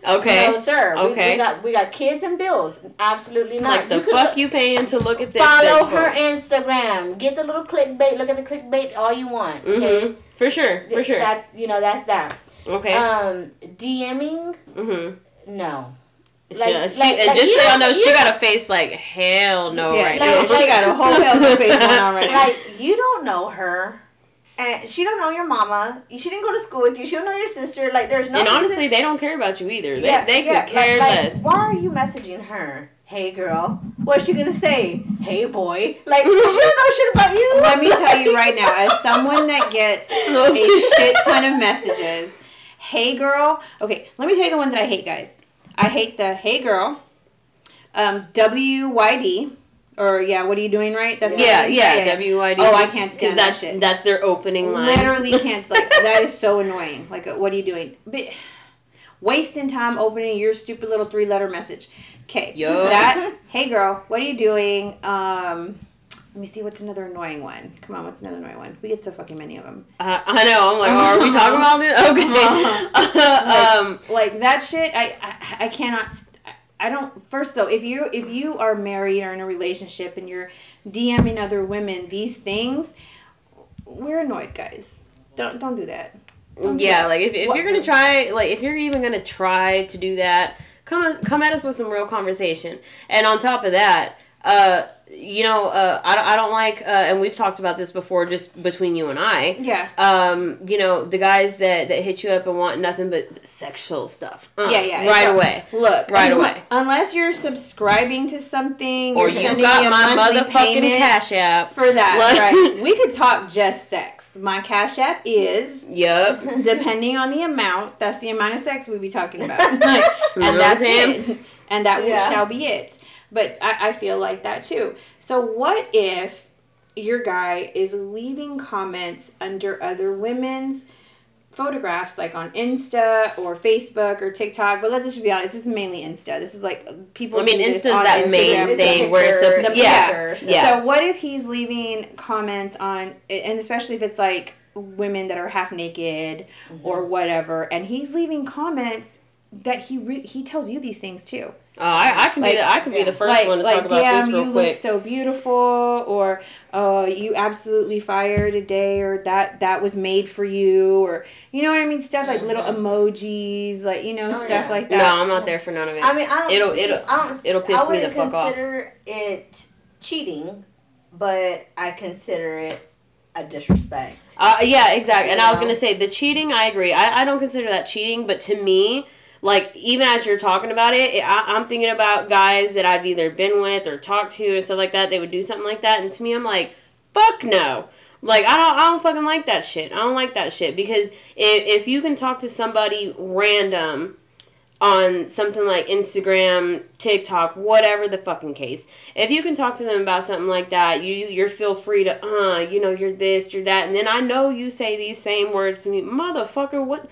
okay No, sir. We, Okay. we got we got kids and bills. Absolutely not. like the could fuck look- you paying to look at this Follow her? Instagram. Get the little clickbait. Look at the clickbait all you want. Okay. Mhm. for sure for sure That you know that's that. okay Um, DMing, mhm no. She, Like- she, like- and like, just you so y'all know, she you got a face like hell no yeah, right now. she got a whole hell no face going on right now. Like you don't know her, and she don't know your mama. She didn't go to school with you. She don't know your sister. Like there's no. and reason- honestly, they don't care about you either. They, Yeah, they yeah, could care like, like, less. Why are you messaging her? Hey girl, what's she gonna say? Hey boy, like she don't know shit about you. Let me tell you right now, as someone that gets a shit. shit ton of messages, hey girl. Okay, let me tell you the ones that I hate, guys. I hate the hey girl, um, WYD, or yeah, what are you doing right? That's what Yeah, is? yeah, WYD. Oh, I can't stand that that's, shit. That's their opening line. Literally can't. Like that is so annoying. Like, what are you doing? But, wasting time opening your stupid little three letter message. Okay, Yup. that. Hey girl, what are you doing? Um. Let me see what's another annoying one. Come on, what's another annoying one? We get so fucking many of them. Uh, I know. I'm like, oh, are we talking about this? Okay. um, like that shit i i, I cannot I don't first though if you if you are married or in a relationship and you're DMing other women these things we're annoyed guys don't don't do that Don't do yeah, that. like if, if What- you're gonna try, like if you're even gonna try to do that, come come at us with some real conversation. And on top of that, uh, you know, uh, I, I don't like, uh, and we've talked about this before, just between you and I. yeah Um, you know, the guys that that hit you up and want nothing but sexual stuff. Uh, yeah yeah right it's away. look Right unle- away. unless you're subscribing to something Or you're you sending got a my monthly motherfucking payment cash app. for that Like- right we could talk just sex my cash app is Yep. depending on the amount, that's the amount of sex we be talking about. Like, You know and that's I'm it. And that Yeah. shall be it. But I, I feel like that too. So what if your guy is leaving comments under other women's photographs like on Insta or Facebook or TikTok, but let's just be honest, this is mainly Insta. This is like people I mean, Insta's that Instagram. main thing where it's a the yeah. picture, Yeah. So what if he's leaving comments on, and especially if it's like women that are half naked Mm-hmm. or whatever, and he's leaving comments that he re- he tells you these things too. Oh, I, I can Like- be the, I can be the first like one to like talk about damn, this real you quick. look so beautiful, or oh you absolutely fire today, or that that was made for you, or you know what I mean, stuff like little emojis, like you know Oh, stuff yeah. like that. no. I'm not there for none of it. I mean, I don't. It'll- see, it'll- I don't, it'll piss I me the fuck off. I consider it cheating, but I consider it a disrespect. Uh, yeah, exactly. And I was know? gonna say the cheating. I agree. I, I don't consider that cheating, but to me, like even as you're talking about it, it I, I'm thinking about guys that I've either been with or talked to and stuff like that. They would do something like that, and to me, I'm like, fuck no. Like I don't, I don't fucking like that shit. I don't like that shit because if if you can talk to somebody random on something like Instagram, TikTok, whatever the fucking case. If you can talk to them about something like that, you you're feel free to uh, you know, you're this, you're that, and then I know you say these same words to me, motherfucker, what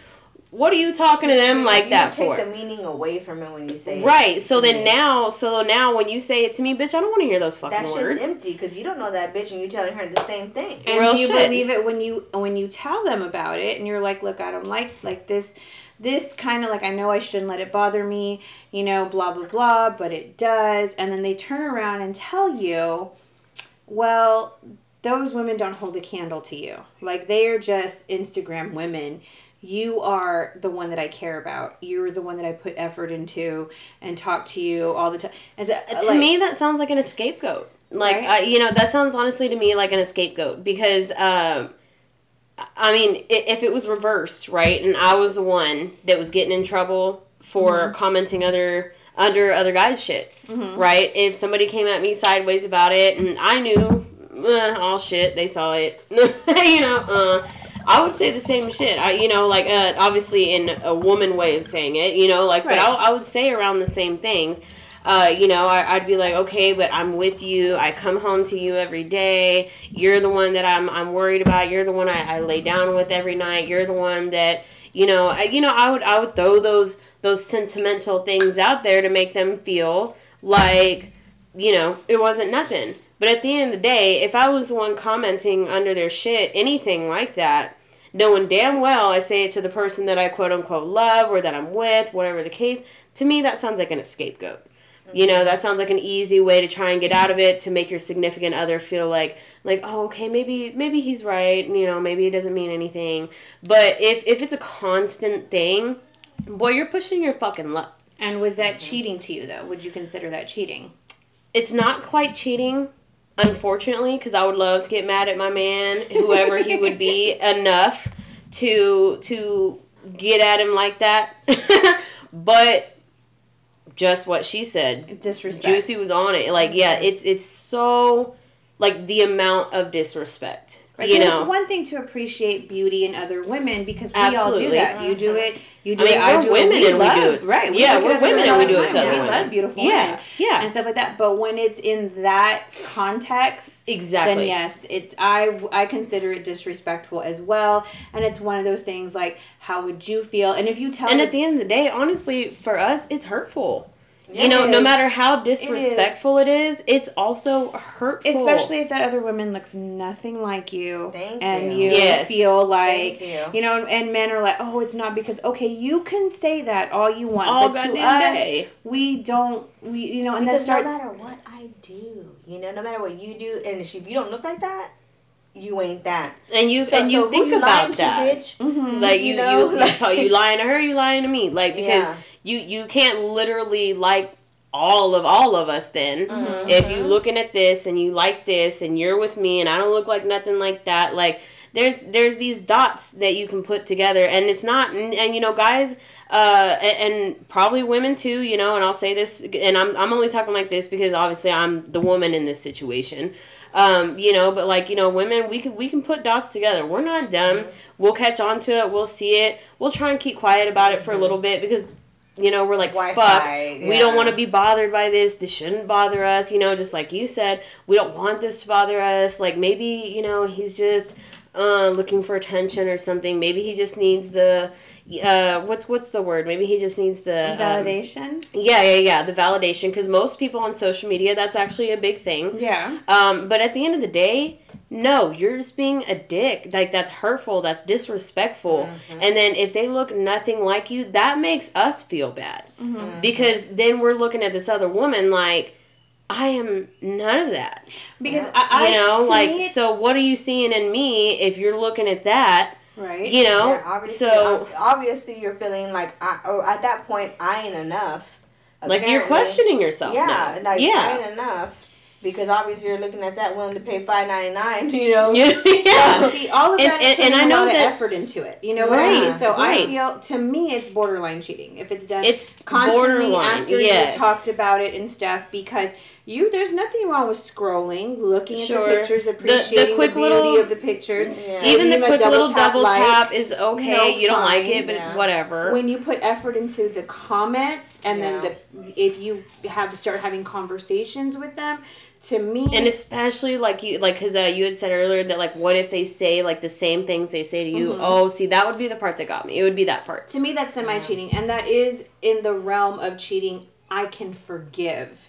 what are you talking to them like you that take for? the meaning away from it when you say it. Right. So then Yeah. now, so now when you say it to me, bitch, I don't want to hear those fucking That's words. just empty because you don't know that bitch and you're telling her the same thing. And Real do you shit. believe it when you when you tell them about it and you're like, look, I don't like like this this kind of like I know I shouldn't let it bother me, you know, blah blah blah, but it does. And then they turn around and tell you, well, those women don't hold a candle to you. Like they are just Instagram women. You are the one that I care about. You're the one that I put effort into and talk to you all the time. To like- me that sounds like an scapegoat like Right. uh, you know that sounds honestly to me like an scapegoat because um i mean if it was reversed right and i was the one that was getting in trouble for Mm-hmm. commenting other under other guys shit right if somebody came at me sideways about it and i knew uh, all shit they saw it you know uh I would say the same shit. I, you know, like uh, obviously in a woman way of saying it, you know, like, but I, I would say around the same things uh, you know, I, I'd be like, okay, but I'm with you. I come home to you every day. You're the one that I'm I'm worried about. You're the one I, I lay down with every night. You're the one that you know. I, you know, I would I would throw those those sentimental things out there to make them feel like you know it wasn't nothing. But at the end of the day, if I was the one commenting under their shit, anything like that, knowing damn well I say it to the person that I quote unquote love or that I'm with, whatever the case, to me that sounds like an scapegoat. You know, that sounds like an easy way to try and get out of it to make your significant other feel like like, oh, okay, maybe maybe he's right, you know, maybe it doesn't mean anything. But if if it's a constant thing, boy, you're pushing your fucking luck. and was that mm-hmm. cheating to you though? Would you consider that cheating? It's not quite cheating, unfortunately, because I would love to get mad at my man, whoever he would be, enough to to get at him like that. but just what she said, Disrespect. Juicy was on it. Like, yeah, mm-hmm. it's it's so like the amount of disrespect. Right, You 'cause know. it's one thing to appreciate beauty in other women because we all do that. You do uh-huh. it. You do I mean, it. I we're do women it. We and we love, do it. Right. we Yeah, we're women and we do it time. to other We women. love beautiful Yeah, women yeah. and stuff like that. But when it's in that context, Exactly. then yes, it's I I consider it disrespectful as well. And it's one of those things like, how would you feel? And if you tell And the- at the end of the day, honestly, for us, it's hurtful. It you know, no matter how disrespectful it is, it's also hurtful. Especially if that other woman looks nothing like you, Thank and you. you Yes. feel like Thank you. know, and men are like, oh, it's not because okay, you can say that all you want, all but to us, day. we don't, we you know, and Because that starts. no matter what I do, you know, no matter what you do, and if you don't look like that, you ain't that. And you So- and you so think lying about to, that. bitch? Mhm. Like You you, you, know, you, like- tell you lying to her, you lying to me. Like because Yeah. you you can't literally like all of all of us then Mm-hmm. if you looking at this and you like this and you're with me and I don't look like nothing like that like there's there's these dots that you can put together and it's not and, and you know guys uh and, and probably women too you know and I'll say this and I'm I'm only talking like this because obviously I'm the woman in this situation um you know but like you know women we can we can put dots together. We're not dumb. We'll catch on to it. We'll see it. We'll try and keep quiet about it for a little bit because you know we're like Wi-Fi, fuck we don't want to be bothered by this. This shouldn't bother us. You know just like you said we don't want this to bother us. Like maybe you know he's just uh, looking for attention or something maybe he just needs the uh, what's what's the word maybe he just needs the um, Validation. yeah yeah yeah the validation because most people on social media that's actually a big thing yeah. um, but at the end of the day, no, you're just being a dick. Like that's hurtful. That's disrespectful. And then if they look nothing like you, that makes us feel bad because then we're looking at this other woman like. I am none of that. Because Yeah. I, I, You know, to like me, it's- so what are you seeing in me if you're looking at that? right? You know? Yeah, obviously, so obviously you're feeling like I, or at that point I ain't enough. like you're questioning yourself Yeah, now. like yeah. I ain't enough because obviously you're looking at that willing to pay five ninety nine. You know. Yeah. yeah. See, all of And- and- and putting I a know lot of that- effort into it. You know what I Right, mean? So right. I feel, to me, it's borderline cheating if it's done It's constantly borderline, after yes. you talked about it and stuff. Because you, there's nothing wrong with scrolling, looking at Sure. the pictures, The- the appreciating the, quick beauty little- of the pictures. Yeah. Even the quick double little tap double like, tap is okay. you know, you don't like it, but yeah. whatever. When you put effort into the comments, and Yeah. then the if you have to start having conversations with them, to me, And especially like you, like because uh, you had said earlier that like, what if they say like the same things they say to you? Mhm. Oh, see, that would be the part that got me. It would be that part. to me that's semi cheating, and that is in the realm of cheating. I can forgive.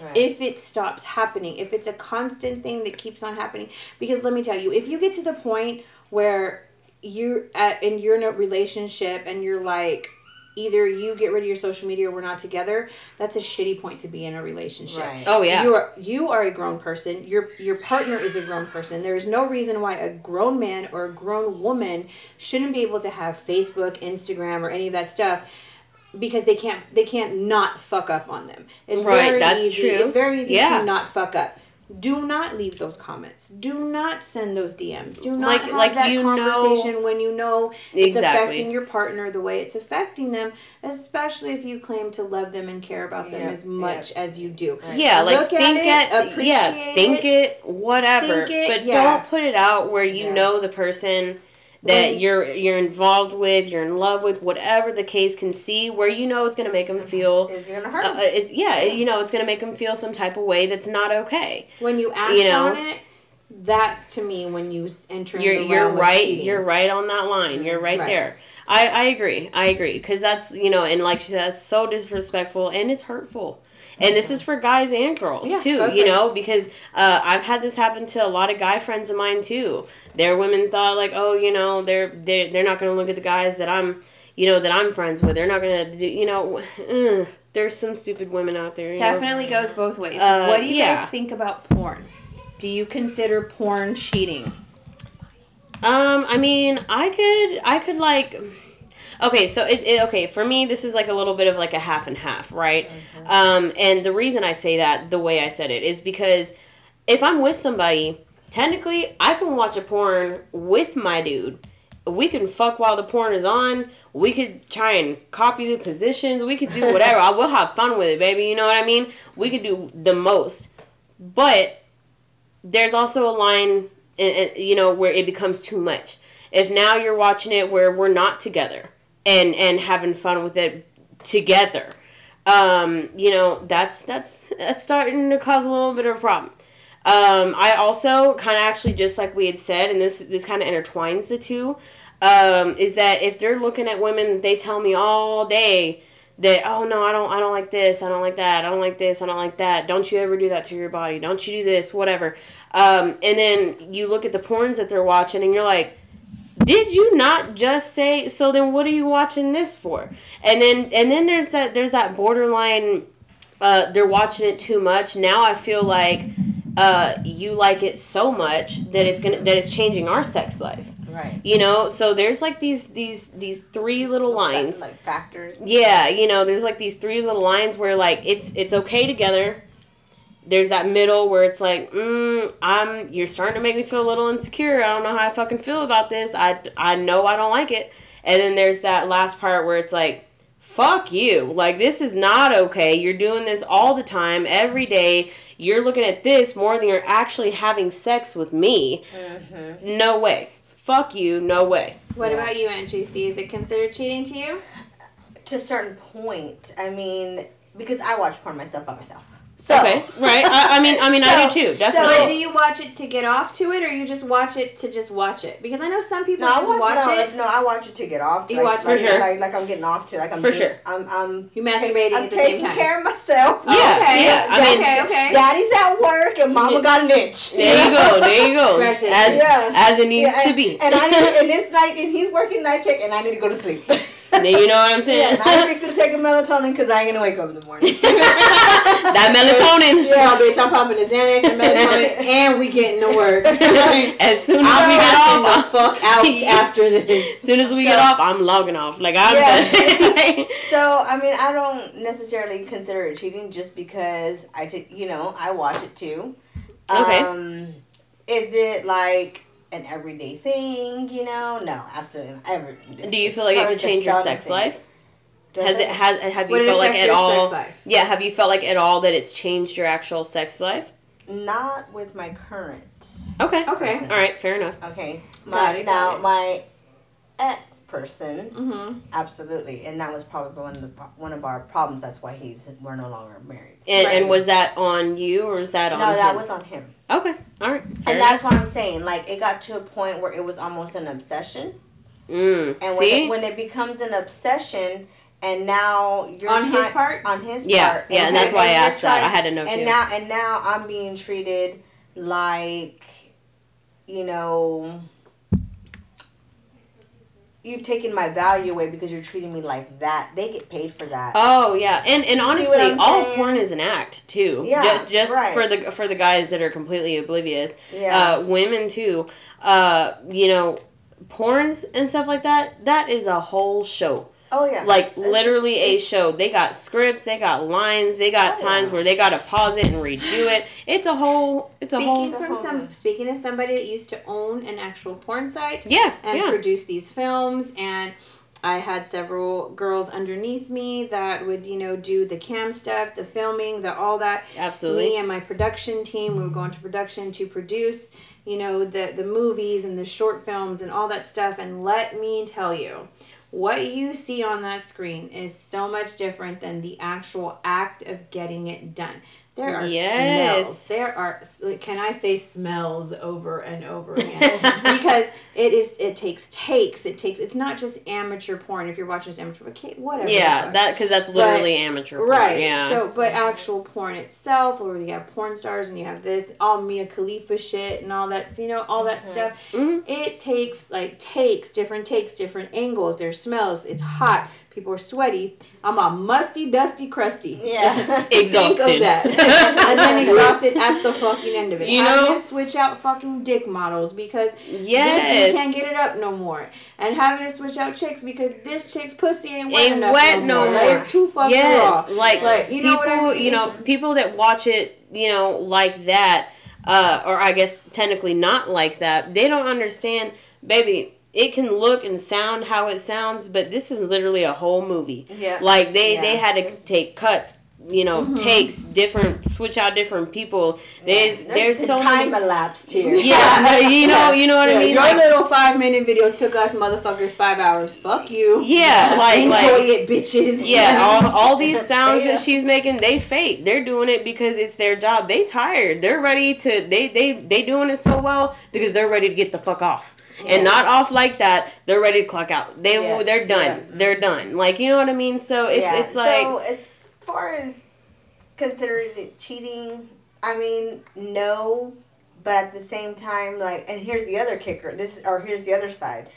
Right. if it stops happening, if it's a constant thing that keeps on happening. Because let me tell you, if you get to the point where you're at and you're in a relationship and you're like either you get rid of your social media or we're not together, that's a shitty point to be in a relationship. Right. Oh yeah. You are you are a grown person. Your your partner is a grown person. There is no reason why a grown man or a grown woman shouldn't be able to have Facebook, Instagram, or any of that stuff because they can't they can't not fuck up on them. It's Right, very that's easy. true. It's very easy Yeah. to not fuck up. Do not leave those comments. Do not send those DMs. Do not Like- have like that you know- conversation when you know it's Exactly. affecting your partner the way it's affecting them, especially if you claim to love them and care about them Yeah, as much as you do. yeah, like Look at think it, at, yeah, think it, it, whatever, think it, but yeah. don't put it out where you Yeah. know the person that you're you're involved with, you're in love with, whatever the case can see, where you know it's gonna make them feel. It's gonna hurt. Uh, uh, it's yeah, you know it's gonna make them feel some type of way that's not okay. When you act You know? on it, that's to me when you enter you're you're right cheating. you're right on that line you're right, Right. there i i agree i agree because that's you know and like she said that's so disrespectful and it's hurtful and this is for guys and girls Yeah, too you know ways. because uh, i've had this happen to a lot of guy friends of mine too their women thought like oh you know they're they're, they're not going to look at the guys that i'm you know that i'm friends with they're not going to do you know ugh, there's some stupid women out there you know? Definitely goes both ways. Uh, what do you yeah. guys think about porn? Do you consider porn cheating? Um, I mean, I could, I could like, okay, so it, it okay for me. This is like a little bit of like a half and half, right? Um, and the reason I say that the way I said it is because if I'm with somebody, technically I can watch a porn with my dude. We can fuck while the porn is on. We could try and copy the positions. We could do whatever. I will have fun with it, baby. You know what I mean? We could do the most. But there's also a line and, and, you know where it becomes too much. If now you're watching it where we're not together and and having fun with it together, um, you know that's that's that's starting to cause a little bit of a problem. Um, I also kind of actually just like we had said, and this this kind of intertwines the two, um, is that if they're looking at women, they tell me all day that oh no, I don't I don't like this, I don't like that, I don't like this, I don't like that. Don't you ever do that to your body? Don't you do this? Whatever. Um, and then you look at the porns that they're watching, and you're like. Did you not just say so then what are you watching this for? And then and then there's that there's that borderline uh, they're watching it too much. Now I feel like uh, you like it so much that it's gonna that it's changing our sex life. Right. You know, so there's like these these these three little lines. Like factors. Yeah, you know, there's like these three little lines where like it's it's okay together. There's that middle where it's like, mm, I'm you're starting to make me feel a little insecure. I don't know how I fucking feel about this. I I know I don't like it. And then there's that last part where it's like, fuck you. Like this is not okay. You're doing this all the time, every day. You're looking at this more than you're actually having sex with me. Mm-hmm. No way. Fuck you. No way. What Yeah. about you, Aunt Juicy? Is it considered cheating to you? To a certain point, I mean, because I watch porn myself by myself. So okay, right. I, I mean, I mean, I do So- too. so- But do you watch it to get off to it, or you just watch it to just watch it? Because I know some people No, just watch, watch no, it. if- no, I watch it to get off. You like, watch like, For sure. like, like I'm getting off to, like I'm For doing- sure. I'm, I'm, You take- masturbating I'm at the same taking care of myself. Yeah, oh, okay. yeah, I mean- okay. Okay. Daddy's at work and Mama Yeah. got an itch. There you go. There you go. As Yeah. as it needs Yeah, to be. And I need, and it's night, and he's working night check, and I need to go to sleep. Now, you know what I'm saying? and I'm fixing to take a melatonin because I ain't gonna wake up in the morning. that melatonin. Yeah, bitch, I'm popping the Xanax and melatonin, and we getting to work. as soon as I'll we be get passing the off, fuck out after this. as soon as we So- get off, I'm logging off. Like I'm. Yeah. So I mean, I don't necessarily consider it cheating just because I take, you know, I watch it too. Okay. Um, is it like an everyday thing? You know, no, absolutely not. Ever. Do you feel like it could change your sex life? Has it has have you felt like at your all? sex life? Yeah, have you felt like at all that it's changed your actual sex life? Not with my current. Okay. Okay. All right. Fair enough. Okay. My it, now my ex person. Mm-hmm. Absolutely, and that was probably one of the one of our problems. That's why he's we're no longer married. And Right. and was that on you or was that on? No, on? that was on him. Okay. All right. Fair and that's what I'm saying. Like it got to a point where it was almost an obsession. Mm. and when See. it, when it becomes an obsession, and now you're On his part? on his yeah. part, Yeah. And that's and why I you're asked that. I had to know and too. now and now I'm being treated like, you know. You've taken my value away because you're treating me like that. They get paid for that. Oh yeah, and and You honestly, all saying? porn is an act too. Yeah, Ju- just right. for the for the guys that are completely oblivious. yeah. Uh, women too. Uh, you know, porns and stuff like that. That is a whole show. Oh yeah. Like It's literally just- a show. They got scripts. They got lines. They got Oh, times yeah. where they got to pause it and redo it. It's a whole. It's a whole. It's a from whole some, thing. speaking as somebody that used to own an actual porn site Yeah. and Yeah. produce these films, and I had several girls underneath me that would, you know, do the cam stuff, the filming, the all that. Absolutely. Me and my production team, we would go into production to produce, you know, the the movies and the short films and all that stuff. And let me tell you, what you see on that screen is so much different than the actual act of getting it done. There are Yes. smells. There are can I say smells over and over again because it is it takes takes it takes it's not just amateur porn if you're watching this amateur okay whatever Yeah, that because that's literally amateur. Porn. Right. Yeah. So, but actual porn itself, or you have porn stars and you have this all Mia Khalifa shit and all that, you know, all that stuff. Mhm. It takes like takes, different takes, different angles. There's smells. It's hot. People are sweaty. I'm a musty, dusty, crusty. Yeah. Exhausted. Think of that. and then exhausted at the fucking end of it. You Having know? to switch out fucking dick models because this yes. dude can't get it up no more. And having to switch out chicks because this chick's pussy ain't wet Ain't enough wet no no more. more. Like, it's too fucking yes, raw. like, Like, you know people, what I mean? you know, people that watch it, you know, like that, uh, or I guess technically not like that, they don't understand, baby. It can look and sound how it sounds, but this is literally a whole movie. Yeah. Like they Yeah. they had to take cuts you know Mhm. takes different switch out different people. There's there's, so time many. elapsed here. Yeah, you know you know what Yeah, I mean. Your Like, little five minute video took us motherfuckers five hours. Fuck you. yeah, like Enjoy like it, bitches. yeah, all, all these sounds Yeah. that she's making, they fake. They're doing it because it's their job. They tired. They're ready to. They they they doing it so well because they're ready to get the fuck off. Yeah. And not off like that. They're ready to clock out. They Yeah, they're done. yeah. They're done. Like you know what I mean. So it's yeah. it's like so as far as considering it cheating, I mean no, but at the same time, like, and here's the other kicker. This or here's the other side.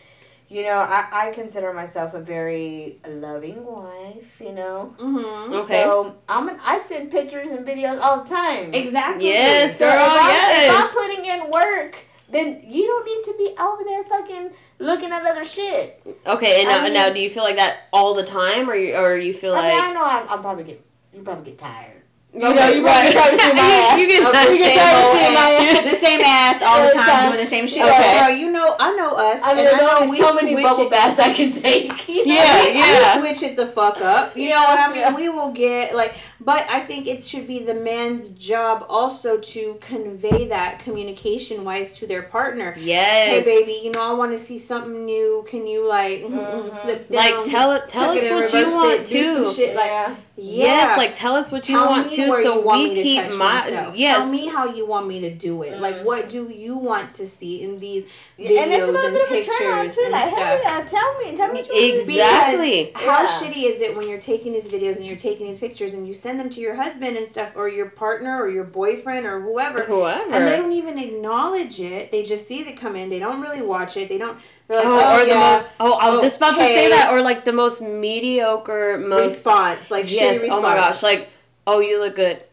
You know, I, I consider myself a very loving wife. You know, Mm-hmm. Okay. so I'm an, I send pictures and videos all the time. Exactly. Yes, So girl. if, I'm, if. I'm putting in work, then you don't need to be over there fucking looking at other shit. Okay, and I now, mean- now do you feel like that all the time, or you, or you feel I like mean, I know I'm, I'm probably get you probably get tired. you know, you probably try to see my ass. You, you get, Okay, you get tired of seeing my ass. ass. the same ass all the time, time. doing the same shit. Okay. Girl, you know, I know us. I mean, and there's know only so many bubble it- baths I can take. you know? Yeah, we, yeah. we switch it the fuck up. You know what I mean? yeah. We will get like, but I think it should be the man's job also to convey that communication wise to their partner. Yes. Hey, baby, you know I want to see something new. Can you like Mhm. flip down? Like tell it, tell us it what you want it, do some shit like yeah. yeah. Yes, like tell us what you want me to, so want we me to keep my myself. yes. Tell me how you want me to do it. Like, Mm. what do you want to see in these videos and it's a little bit of a pictures turn on too. and Like, stuff? hell yeah, tell me, tell me what you want to see. Exactly. How Yeah. shitty is it when you're taking these videos and you're taking these pictures and you send them to your husband and stuff, or your partner, or your boyfriend, or whoever, Whoever. and they don't even acknowledge it. They just see it come in. They don't really watch it. They don't. They're like, oh, oh, or the yeah, most. Oh, I was just about to say that. Or like the most mediocre, most. response, like yes. response. Oh my gosh. Like, oh, you look good.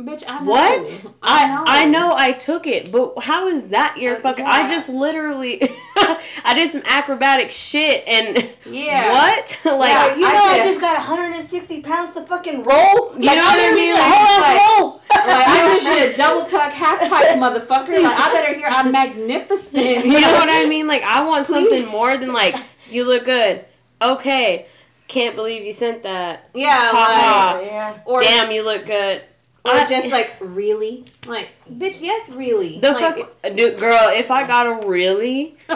Bitch, I know. What? I I know. I know I took it, but how is that your Uh, fucking? yeah. I just literally, I did some acrobatic shit and Yeah. what? like Like, you I know, I, just got 160 pounds to fucking roll. You like, know what I mean? did a whole ass Like- roll. Like I just did a double tuck half pipe, motherfucker. Like I better hear I'm magnificent. you know what I mean? Like I want something more than like you look good. Okay, can't believe you sent that. Yeah, like yeah. or Damn, you look good. Or I- just like really, like bitch, yes, really. the like, fuck, dude, girl. If I got a really,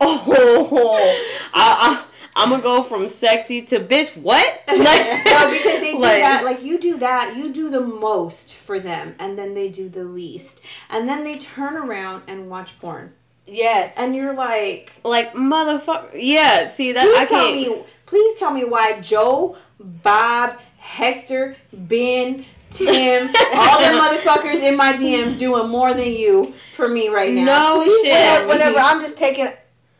oh, I, I I'm gonna go from sexy to bitch. What? no, because they do Like- that. Like you do that, you do the most for them, and then they do the least, and then they turn around and watch porn, Yes. and you're like, like motherfucker. Yeah. See that please I tell can't. me, please tell me why Joe, Bob, Hector, Ben. Tim, all the motherfuckers in my DMs doing more than you for me right now. No Please shit. tell whenever, I'm just taking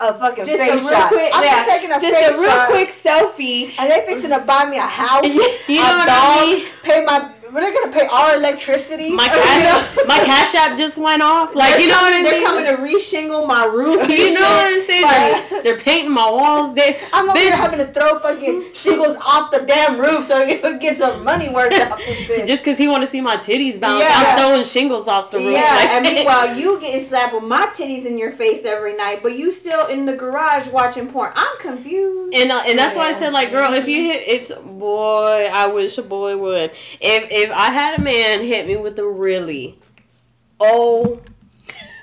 a fucking just a face real shot. quick, I'm yeah, just taking a just face a real shot. quick selfie. And they fixing to buy me a house, You a know what dog, I mean? pay my. They're gonna pay our electricity. My cash, my cash app just went off. Like you know what I mean? They're coming to reshingle my roof. You know what I'm saying? Like- they're painting my walls. They, I'm over here having to throw fucking shingles off the damn roof so you can get some money worth out this bitch. just because he want to see my titties bounce, Yeah. I'm throwing shingles off the roof. Yeah, Like, and meanwhile you getting slapped with my titties in your face every night, but you still in the garage watching porn. I'm confused. And, uh, and that's why I said like girl if you hit if boy I wish a boy would if if I had a man hit me with a really oh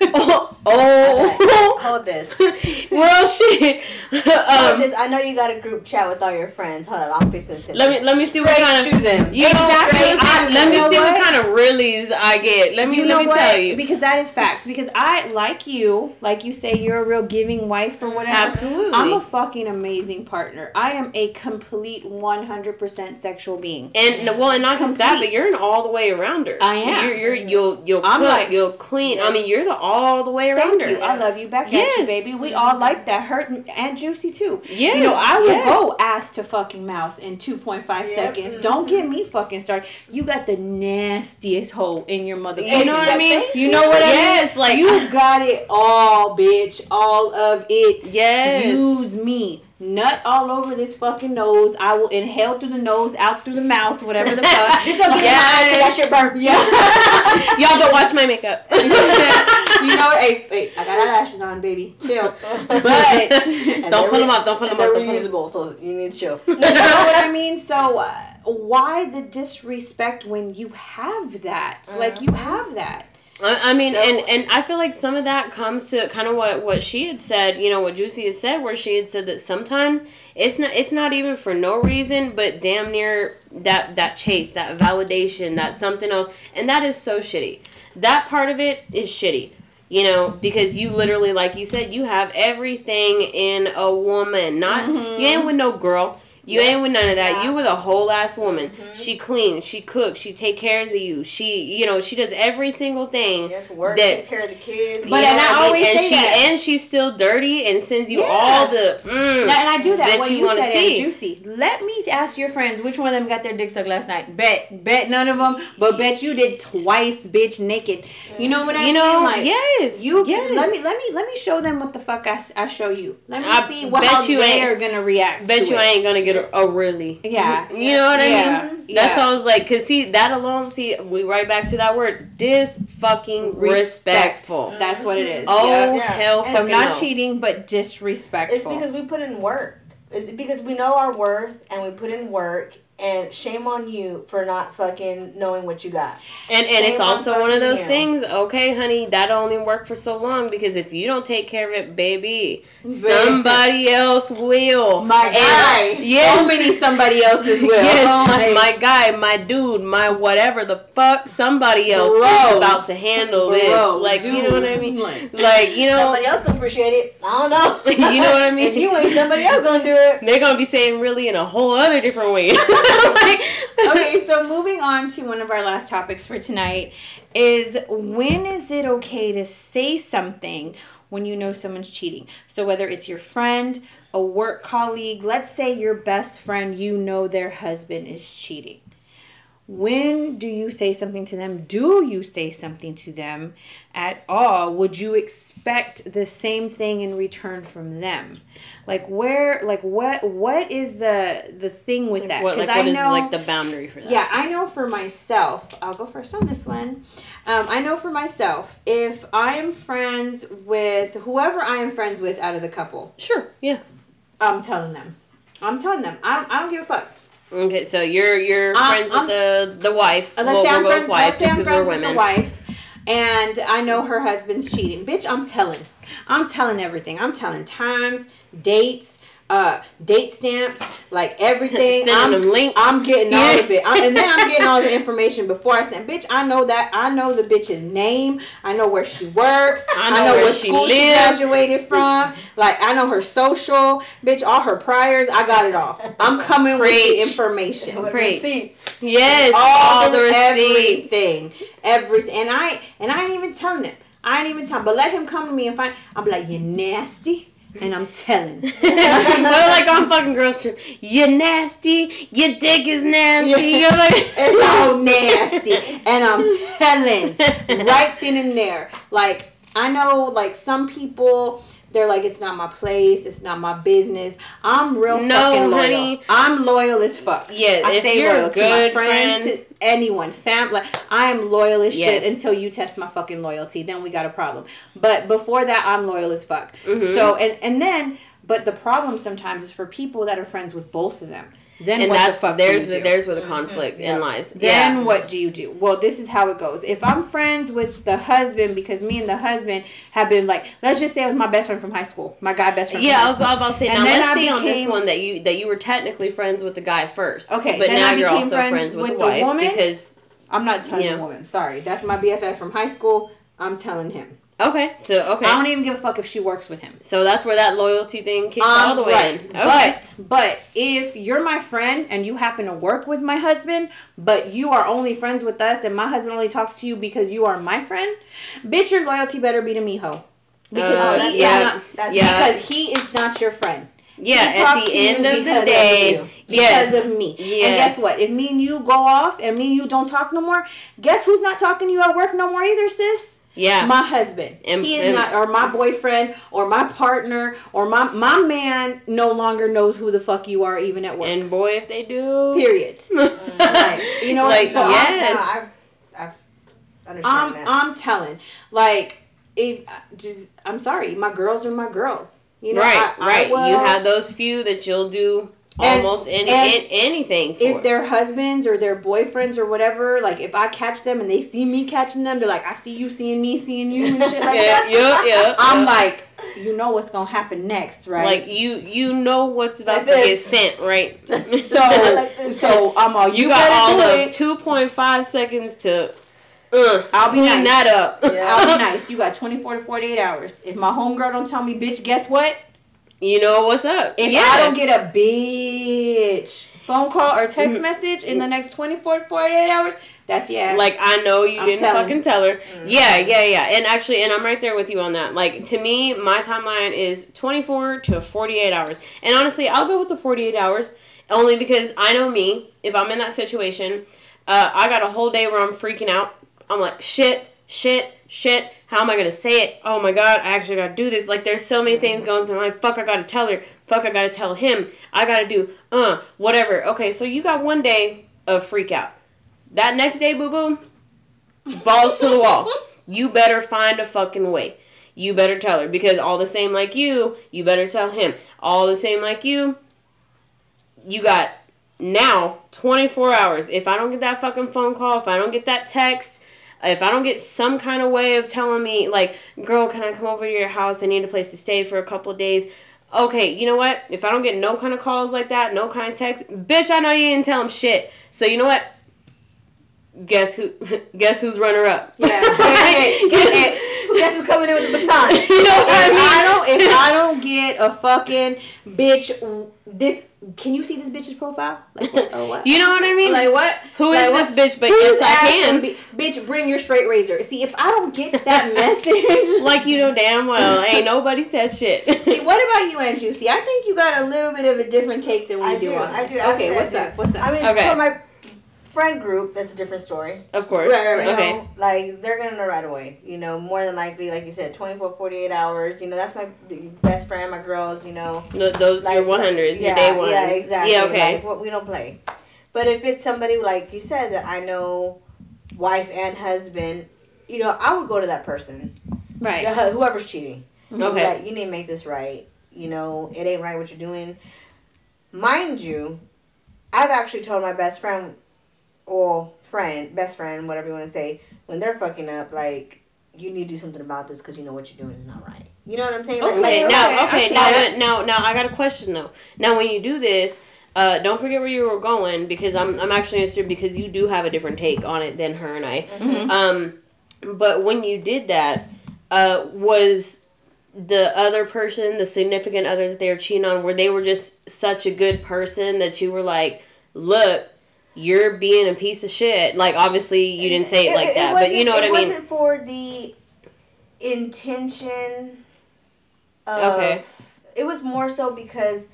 oh, oh. Hold this. well shit Hold um this. I know you got a group chat with all your friends. Hold on, I'm fixing to Let me- this let me see what kind of- them. you know Exactly. I- let me see what? what? kind of reallys I get let me you let me what? tell you Because that is facts. Because I like you, like you say, you're a real giving wife or whatever. absolutely I'm a fucking amazing partner. I am a complete 100% sexual being. And well, and not just that, but you're an all the way arounder. I am. You're, you're you'll you'll I'm cook, like- you'll clean. Yeah. I mean, you're the all the way Thank arounder. you. I love you back at you, baby. We all like that. Hurt and, and juicy too. Yes, You know, I will yes. go ass to fucking mouth in 2.5 Yep. seconds. Don't get mm-hmm. me fucking started. You got the nastiest hole in your mother. You know what I mean? You know what I mean? Yes, like you got it all, bitch. All of it. Yes. Use me. Nut all over this fucking nose. I will inhale through the nose, out through the mouth, whatever the fuck. Just don't get Yes. mad because that's your burp. Yeah. y'all don't watch my makeup. you know, hey, hey, I got eyelashes on, baby. Chill. But Don't they're put 'em re- up, don't put 'em and up, They're don't put 'em reusable, so you need to chill. you know what I mean? So uh, why the disrespect when you have that? Like you have that. I I mean, So- and and I feel like some of that comes to kind of what what she had said. You know, what Juicy has said, where she had said that sometimes it's not it's not even for no reason, but damn near that that chase, that validation, that something else, and that is so shitty. That part of it is shitty. You know, because you literally, like you said, you have everything in a woman. Not you ain't mm-hmm. with no girl. You ain't with none of that. Yeah. You with a whole ass woman. She cleans, she cooks, she take cares of you. She, you know, she does every single thing. To work, That- take care of the kids. But- and know I what mean? always and she that. and she's still dirty and sends you Yeah. all the mm, And I do that. that what you you, wanna said, see. Juicy. Let me ask your friends which one of them got their dick sucked last night. Bet, bet none of them. But bet you did twice, bitch, naked. You know what I you mean? You know, Like, yes, You yes. let me let me let me show them what the fuck I, I show you. Let me I see what how you they ain't- are gonna react. Bet to you it. Ain't gonna get a, a oh, really. Yeah. You know what I Yeah. mean? Yeah. That's all I was like, cause see that alone. See, we right back to that word, dis fucking respectful. That's what it is. Oh Yeah. Yeah. hell, And So fucking not no. cheating, but disrespectful. It's because we put in work. It's because we know our worth and we put in work. And shame on you for not fucking knowing what you got. And and Shame it's on also one of those things. Okay, honey, that only work for so long because if you don't take care of it, baby, somebody else will. my And- guy. yes. So many somebody else's will. Yes, oh Like, my guy, my dude, my whatever the fuck, somebody else Bro. is about to handle Bro, this. Like, you know what I mean? Like- Like, you know, Somebody else gonna appreciate it. I don't know. You know what I mean? if you ain't somebody else gonna do it. they're gonna be saying really in a whole other different way. okay, so moving on to one of our last topics for tonight is when is it okay to say something when you know someone's cheating? So whether it's your friend, a work colleague, let's say your best friend, you know their husband is cheating. When do you say something to them? Do you say something to them at all? Would you expect the same thing in return from them? Like where like what what is the the thing with that? what, like, I what is know like the boundary for that? yeah, I know for myself, I'll go first on this one. Um, I know for myself, if I am friends with whoever I am friends with out of the couple, Sure. Yeah. I'm telling them. I'm telling them. I don't, I don't give a fuck. Okay, so you're you're Uh, friends with the the wife. Let's well, say I'm friends, wife let's say I'm friends with the wife, and I know her husband's cheating. Bitch, I'm telling. I'm telling everything. I'm telling times, dates, uh, date stamps, like everything. Sending I'm, them links. I'm getting all of it, I- and then I'm getting all the information before I send. Bitch, I know that. I know the bitch's name. I know where she works. I know where what she school she graduated from. Like I know her social. Bitch, all her priors. I got it all. I'm coming with the information. With Preach. receipts. Yes, all, all the receipts. everything, everything, and I and I ain't even telling him. I ain't even telling. But let him come to me and find. I'm like, you nasty, and I'm telling. We're like on fucking girls trip. You nasty. Your dick is nasty. Yeah. You're like it's all nasty, and I'm telling right then and there. Like I know, like some people. They're like, it's not my place. It's not my business. I'm real No, fucking loyal. honey. I'm loyal as fuck. Yeah, I if stay you're a loyal to my friends, friend- to anyone, family. I am loyal as Yes. shit until you test my fucking loyalty. Then we got a problem. But before that, I'm loyal as fuck. Mhm. So and and then, but the problem sometimes is for people that are friends with both of them. Then and what that's the fuck there's do you the, do? there's where the mm-hmm. conflict Yeah. in lies. Then yeah. what do you do? Well, this is how it goes. If I'm friends with the husband, because me and the husband have been like, let's just say it was my best friend from high school, my guy best friend. Yeah, from I was school. about to say. And now then let's I say on this one that you that you were technically friends with the guy first. Okay, but now I you're became also friends friends with, with the wife woman? because I'm not telling Yeah. the woman. Sorry, that's my BFF from high school. I'm telling him. Okay, so okay, I don't even give a fuck if she works with him. so that's where that loyalty thing kicks all Um, the way right. in. Okay. But but if you're my friend and you happen to work with my husband, but you are only friends with us and my husband only talks to you because you are my friend, bitch, your loyalty better be to me, ho. Because Uh, he that's is yes, not That's yes. because he is not your friend. yeah, He at the end of the day, you. because yes, of me. Yes. And guess what? If me and you go off and me and you don't talk no more, guess who's not talking to you at work no more either, sis? Yeah, My husband. And- he is and- not, or my boyfriend, or my partner, or my my man no longer knows who the fuck you are even at work. and boy, if they do, Period. Like, you know what like I'm so yes, No, I've, I've I'm that. I'm telling. Like if just I'm sorry, my girls are my girls. You know, right, I, I right. will- you have those few that you'll do And- almost any, and anything for. if they're husbands or their boyfriends or whatever, like if I catch them and they see me catching them, they're like, I see you seeing me seeing you and shit like yeah, that. yeah, yeah. I'm yeah. like, you know what's gonna happen next, right? Like you, you know what's about Like to get sent, right? so, Like so I'm all you, you, got all of it. two point five seconds to. Uh, I'll be clean nice. that up. Yeah. I'll be nice. You got 24 to 48 hours. If my homegirl don't tell me, bitch, guess what? You know what's up. If yeah. I don't get a bitch phone call or text Mhm. message in the next 24 to 48 hours, that's yeah. Like I know you I'm didn't telling. fucking tell her. Mm. Yeah, yeah, yeah. And actually, and I'm right there with you on that. Like to me, my timeline is 24 to 48 hours. And honestly, I'll go with the 48 hours only because I know me. If I'm in that situation, uh, I got a whole day where I'm freaking out. I'm like, shit, shit, shit. How am I gonna say it? Oh my god, I actually gotta do this. Like, there's so many things going through my mind. Fuck, I gotta tell her. Fuck, I gotta tell him. I gotta do, uh, whatever. Okay, so you got one day of freak out. That next day, boo boo, balls to the wall. You better find a fucking way. You better tell her because all the same like you, you better tell him. All the same like you, you got now 24 hours. If I don't get that fucking phone call, if I don't get that text, if I don't get some kind of way of telling me, like, girl, can I come over to your house? I need a place to stay for a couple of days. Okay, you know what? If I don't get no kind of calls like that, no kind of text, bitch, I know you didn't tell him shit. So you know what? Guess who? Guess who's runner up? Yeah. Guess, who guess who's coming in with the baton? you know what I mean? I don't, if I don't get a fucking bitch, this can you see this bitch's profile? Like, what? oh what? You know what I mean? Like what? Who is Like, this bitch? But Whose yes, I ass can. be- bitch, bring your straight razor. See, if I don't get that message, like you know damn well, ain't nobody said shit. See, what about you and Juicy? I think you got a little bit of a different take than we I do, do, on I this. do. Okay, actually, I what's do. up? What's up? I mean, Okay. for my friend group, that's a different story. of course. Right, right, right. You Okay. know, like they're gonna know right away. You know, more than likely, like you said, 24, 48 hours. You know, that's my best friend, my girls. You know, Th- those like your one hundreds, your yeah, day ones. Yeah, exactly. Yeah, okay. Like, what we don't play. But if it's somebody like you said that I know, wife and husband, you know, I would go to that person, right. the- whoever's cheating. Okay. Like, you need to make this right. You know, it ain't right what you're doing. Mind you, I've actually told my best friend, or friend, best friend, whatever you want to say, when they're fucking up, like, you need to do something about this because you know what you're doing is not right. You know what I'm saying? Like- Okay, like, now, okay, okay, now, now, now, I got a question though. Now, when you do this, uh, don't forget where you were going because I'm, I'm actually interested because you do have a different take on it than her and I. Mhm. Um, but when you did that, uh, was the other person, the significant other that they were cheating on, where they were just such a good person that you were like, look, you're being a piece of shit. Like, obviously, you didn't say it, like that, but you know what I mean. it wasn't for the intention of. Okay. It was more so because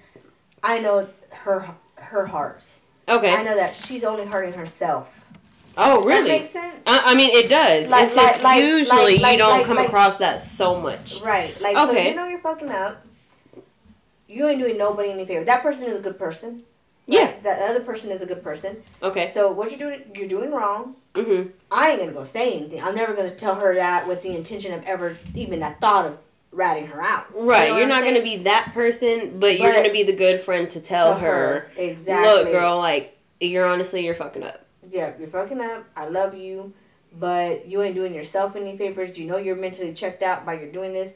I know her her heart. Okay. I know that she's only hurting herself. Oh, Does really? that make sense? I, I mean, it does. Like- it's just like- usually like- you don't come across that so much. Right. Like so you know you're fucking up. You ain't doing nobody any favor. That person is a good person. Yeah. Right? That other person is a good person. Okay. So what you're doing you're doing wrong. Mhm. I ain't gonna go say anything. I'm never gonna tell her that with the intention of ever even that thought of ratting her out. You Right. know You're not going to be that person, but you're going to be the good friend to tell, To her, exactly. look, girl, like you're honestly you're fucking up. Yeah, you're fucking up. I love you, but you ain't doing yourself any favors. You know you're mentally checked out by you're doing this.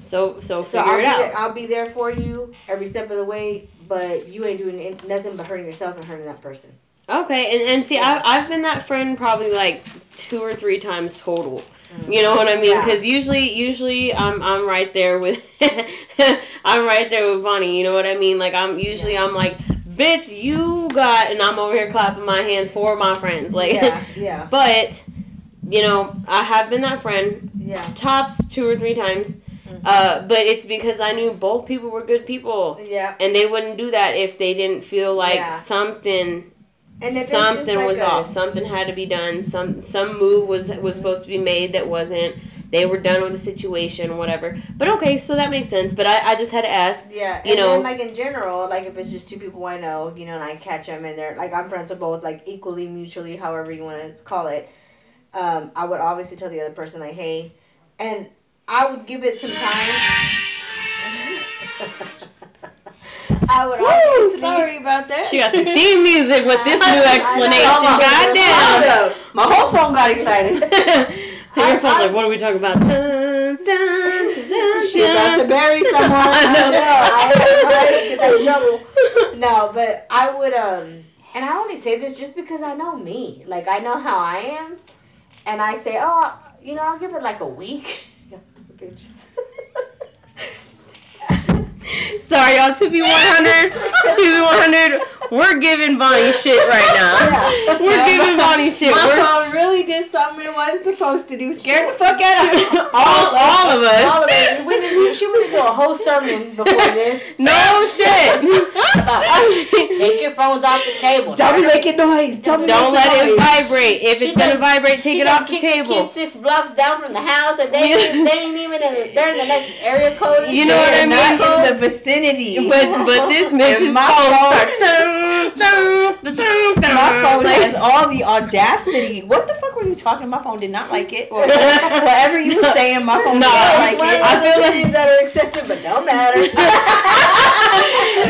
So so So figure I'll it be, out. there, I'll be there for you every step of the way, but you ain't doing in- nothing but hurting yourself and hurting that person. Okay, and, and see, Yeah. I, I've been that friend probably like two or three times total. You know what I mean? Mm. Yeah. Because usually, usually I'm I'm right there with I'm right there with Vonnie. You know what I mean? Like I'm usually I'm like, bitch, you got, and I'm over here clapping my hands for my friends. Like, yeah, yeah, but you know, I have been that friend yeah, tops two or three times. Mhm. Uh, but it's because I knew both people were good people, yeah. and they wouldn't do that if they didn't feel like Yeah. something something like was a- off. Something had to be done. Some some move was was supposed to be made that wasn't. They were done with the situation, whatever. But okay, so that makes sense. But I, I just had to ask. Yeah, you and know- then like in general, like if it's just two people I know, you know, and I catch them and they're like I'm friends with both, like equally, mutually, however you want to call it. Um, I would obviously tell the other person like, hey, and I would give it some time. I would Woo, obviously. sorry about that. She got some theme music with this new I- I- explanation. I- Goddamn. Hold. My whole phone got excited. Your phone's like, what are we talking about? Dun, dun, dun, dun, She's about to bury someone. I I know. know. I, I get that shovel. No, but I would um, and I only say this just because I know me. Like I know how I am, and I say, oh, you know, I'll give it like a week. Bitches. Sorry, y'all. To be 100, to be 100, we're giving Vonnie shit right now. Yeah. We're giving Vonnie shit. My We're phone really did something it wasn't supposed to do. Scared the fuck out of me. all, all of us. All of it. We she went into a whole sermon before this. No shit. Take your phones off the table. Don't be making noise. Don't Don't let it vibrate. If She it's gonna vibrate, take it off the the table. six blocks down from the house, and they, ain't- they ain't even in. The, they're in the next area code. You know what I mean? Not in the vicinity. But but this bitch's my phone My phone has all the audacity. What the fuck were you talking? My phone did not like it. Or whatever you were saying, my phone No, did not like One it. I those opinions that are accepted, but don't matter.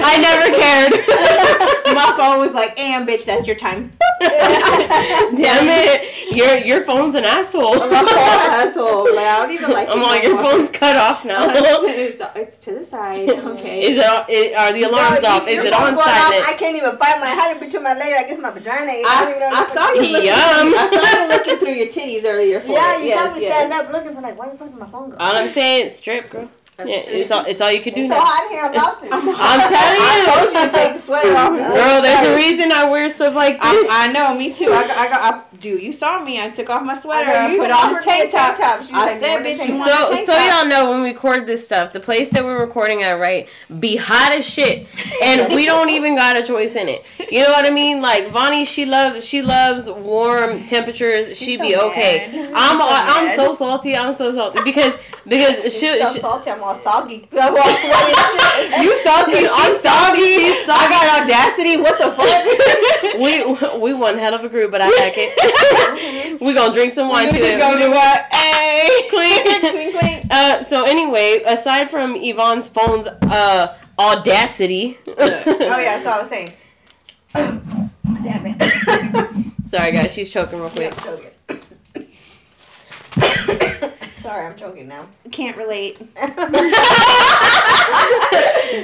I never cared. my phone was like, "Am bitch, that's your time." Damn it, your your phone's an asshole. My phone asshole. Like I don't even like. I'm it like your phone's cut off now. it's, it's to the side. Okay. Is it? Are the alarms No, off? Is it on silent? I can't even find my hand between my legs. I guess my vagina. is. don't even know I, I the saw you looking. I saw you looking through your titties earlier. For Yeah, it. you yes, saw me yes. stand up looking for like, why the fuck did my phone go? All I'm saying, strip, girl. That's Yeah, true. it's all, it's all you can do It's so now. hot here. I'm about to. I'm telling you. I told you to take the sweater off. Girl, there's a reason I wear stuff like this. I, I know, me too. I got, I got, I, dude, you saw me. I took off my sweater. I I, put on offered this tank top. top. She was I like, said, "You want a bitch, you top?" want So, so y'all know when we record this stuff, the place that we're recording at, right, be hot as shit, and we don't even got a choice in it. You know what I mean? Like Vonnie, she loves, she loves warm temperatures. She's She'd so be okay. mad. I'm, so I'm so salty. I'm so salty because because She's she, so she salty. I'm all soggy. I'm all sweaty and shit. You salty, I'm salty, soggy. I got audacity. What the fuck? we we one hell of a group, but I like it. we gonna drink some wine we to just it. gonna do what? Hey, Clink. clink, clink. Uh, so anyway, aside from Yvonne's phone's uh audacity. Oh yeah, so I was saying. Damn it. Sorry guys, she's choking real quick. I'm choking. Sorry, I'm choking now. Can't relate.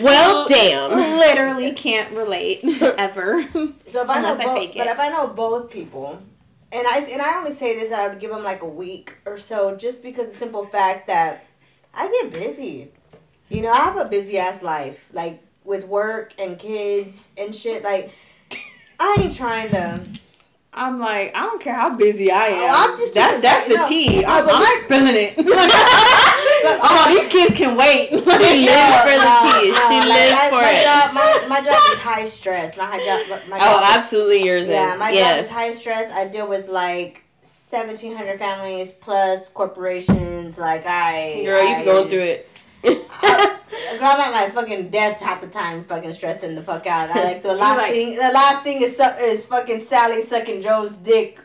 Well, damn. Literally can't relate ever. So if I know Unless I both, but if I know both people, and I and I only say this that I would give them like a week or so, just because the simple fact that I get busy. You know, I have a busy ass life, like with work and kids and shit. Like, I ain't trying to. I'm like, I don't care how busy I oh, am. Oh, I'm just that's that's the tea. I'm, I'm spilling it. oh, these kids can wait. She lives for the tea. She like, lives for my it. Job, my, my job is high stress. My high job. My Oh, job is- absolutely yours Yeah, is. Yeah, my job is high stress. I deal with like seventeen hundred families plus corporations. Like I, Girl, you I, going through it. I, girl, I'm at my fucking desk half the time, fucking stressing the fuck out. I like the last like- thing. The last thing is su- is fucking Sally sucking Joe's dick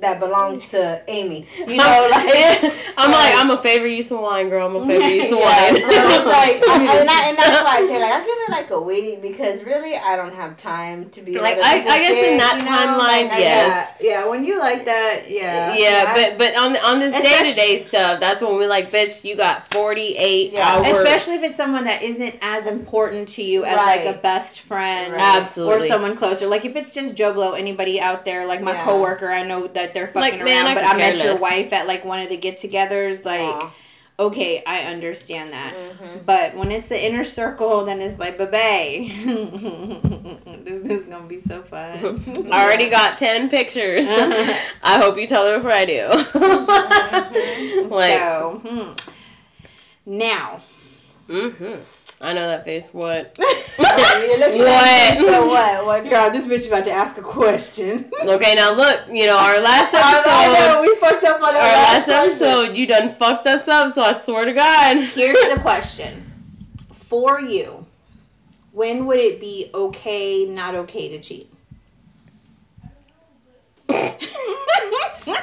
that belongs to Amy. You know, like. I'm like, I'm a favor you some wine, girl. I'm a favor you some Yeah, wine. so it's like, I, and, I, and that's why I say like I give it like a week because really I don't have time to be Like, I- I guess in that you know? timeline, Like, yes. just- yeah, when you like that, yeah, yeah, but but on on this day to day stuff, that's when we're like, bitch, you got 48 Yeah. hours. especially if it's someone that isn't as important to you as Right. like a best friend Right. Absolutely. or someone closer. Like if it's just Joe Blow, anybody out there, like my Yeah. coworker, I know that they're fucking Like, man, around, I but I met your wife at like one of the get-togethers. Like, Aw. okay, I understand that. Mhm. But when it's the inner circle, then it's like, babe, this is gonna be so fun. I already got 10 pictures. I hope you tell her before I do. like, so, hmm. now, hmm I know that face. What? What? so what? What? girl, this bitch about to ask a question. Okay, now look, you know, our last I, I episode. know we fucked up on Our our last question. episode, you done fucked us up, so I swear to God. Here's the question for you: When would it be okay, not okay to cheat?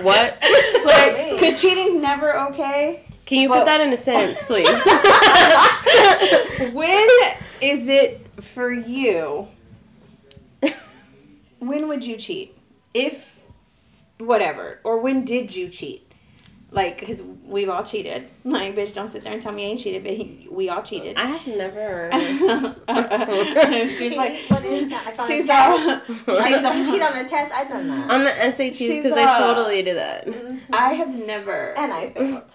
What? Like, because cheating's never okay. Can you Well- put that in a sentence, please? When is it for you, when would you cheat? If whatever, or when did you cheat? Like, because we've all cheated. Like, bitch, don't sit there and tell me I ain't cheated, but he, we all cheated. I have never. she's Cheat? like, what is that? Like on she's a test? all, she's Like, you cheat on a test? I've done that. on the SATs She's because i totally did that. I have never. And I failed.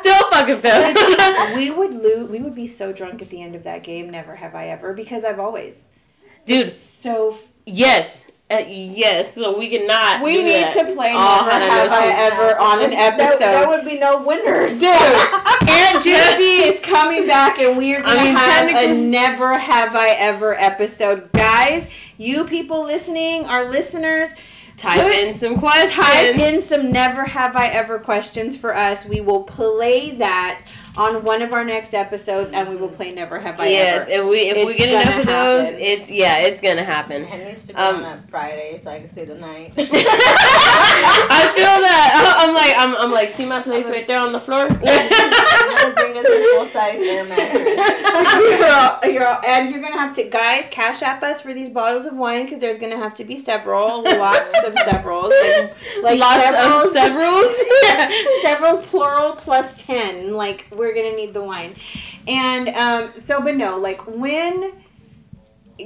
Still fucking failed. we would lose. We would be so drunk at the end of that game. Never have I ever, because I've always. Dude, So f- yes. Uh, yes, so we cannot. we do need that. to play Oh, Never Have I Ever on an episode. there would be no winners. Dude, Aunt Juicy is coming back, and we are gonna have a never have I ever episode, guys. You people listening, our listeners, Type put- in some questions. type in some never have I ever questions for us. We will play that on one of our next episodes, and we will play never have I yes, ever. Yes, if we if we get enough of those, happen. it's yeah, it's gonna happen. It needs to be Um, on a Friday so I can stay the night. I feel that. I'm like I'm, I'm like see my place right there on the floor. Bring us a full size air mattress. you're you're and you're gonna have to guys cash app us for these bottles of wine because there's gonna have to be several lots of several like, like Lots of severals. severals. severals plural plus 10 like we're gonna need the wine. And um so but no like when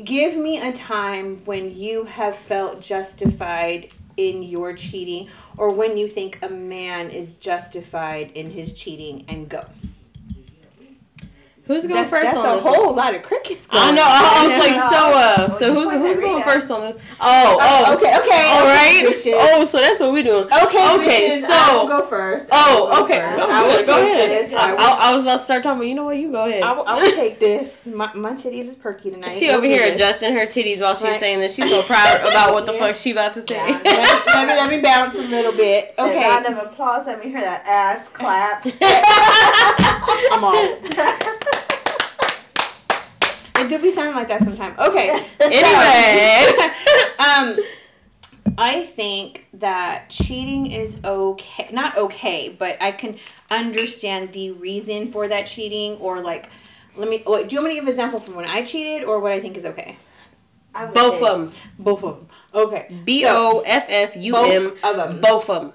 give me a time when you have felt justified in your cheating or when you think a man is justified in his cheating and go Who's going that's, first that's on a whole lot of crickets going I know. I, was like, so uh, Oh, so who's who's going first on this? Oh, oh, Oh, okay, okay. All right. bitches. Oh, so that's what we're doing. Okay, Okay, bitches, I will so- go first. Oh, okay. first. Go, I will. Go take ahead. this. I I, will I, was about to start talking, but you know what? You go ahead. I will, I will take this. My, my titties is perky tonight. she over here this. adjusting her titties while she's Right. saying this. She's so proud about what the Yeah. fuck she about to say. Yeah. let, me, let, me, let me bounce a little bit. A Okay. round of applause. Let me hear that ass clap. I'm all. It do be sounding like that sometimes. Okay. anyway, um, I think that cheating is okay. Not okay, but I can understand the reason for that cheating or like. Let me. What, do you want me to give an example from when I cheated or what I think is okay? Both say- of them. Both of them. Okay. B O F F U M. Both of them. Both of them.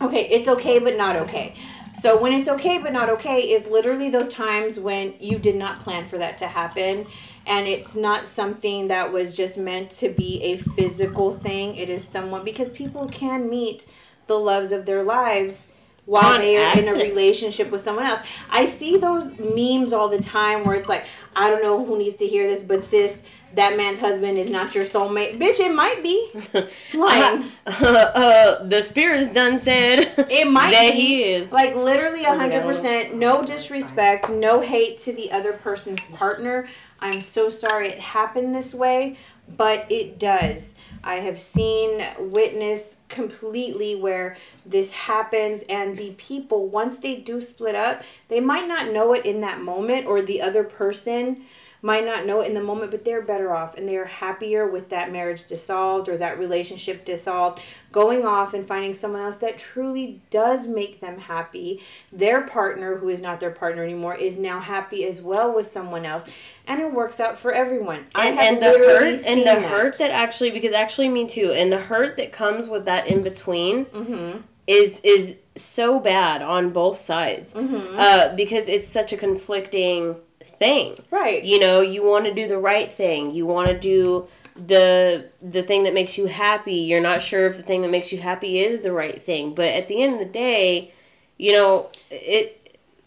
Okay, it's okay but not okay. So when it's okay but not okay is literally those times when you did not plan for that to happen and it's not something that was just meant to be a physical thing. It is someone because people can meet the loves of their lives while On they are in a relationship with someone else. I see those memes all the time where it's like, I don't know who needs to hear this, but sis, that man's husband is not your soulmate. Bitch, it might be. Like, uh, uh, the spirit's done said It might that be. he is. Like literally I was like, I hundred don't percent, no disrespect, no hate to the other person's partner. I'm so sorry it happened this way, but it does. I have seen, witness completely where this happens, and the people once they do split up, they might not know it in that moment, or the other person might not know it in the moment, but they're better off and they are happier with that marriage dissolved or that relationship dissolved, going off and finding someone else that truly does make them happy. Their partner, who is not their partner anymore, is now happy as well with someone else, and it works out for everyone. I and, have and the hurt and the that. hurt that actually because actually me too and the hurt that comes with that in between Mhm. is is so bad on both sides Mhm. uh, because it's such a conflicting thing. Right. you know you want to do the right thing. You want to do the the thing that makes you happy. You're not sure if the thing that makes you happy is the right thing. But at the end of the day you know it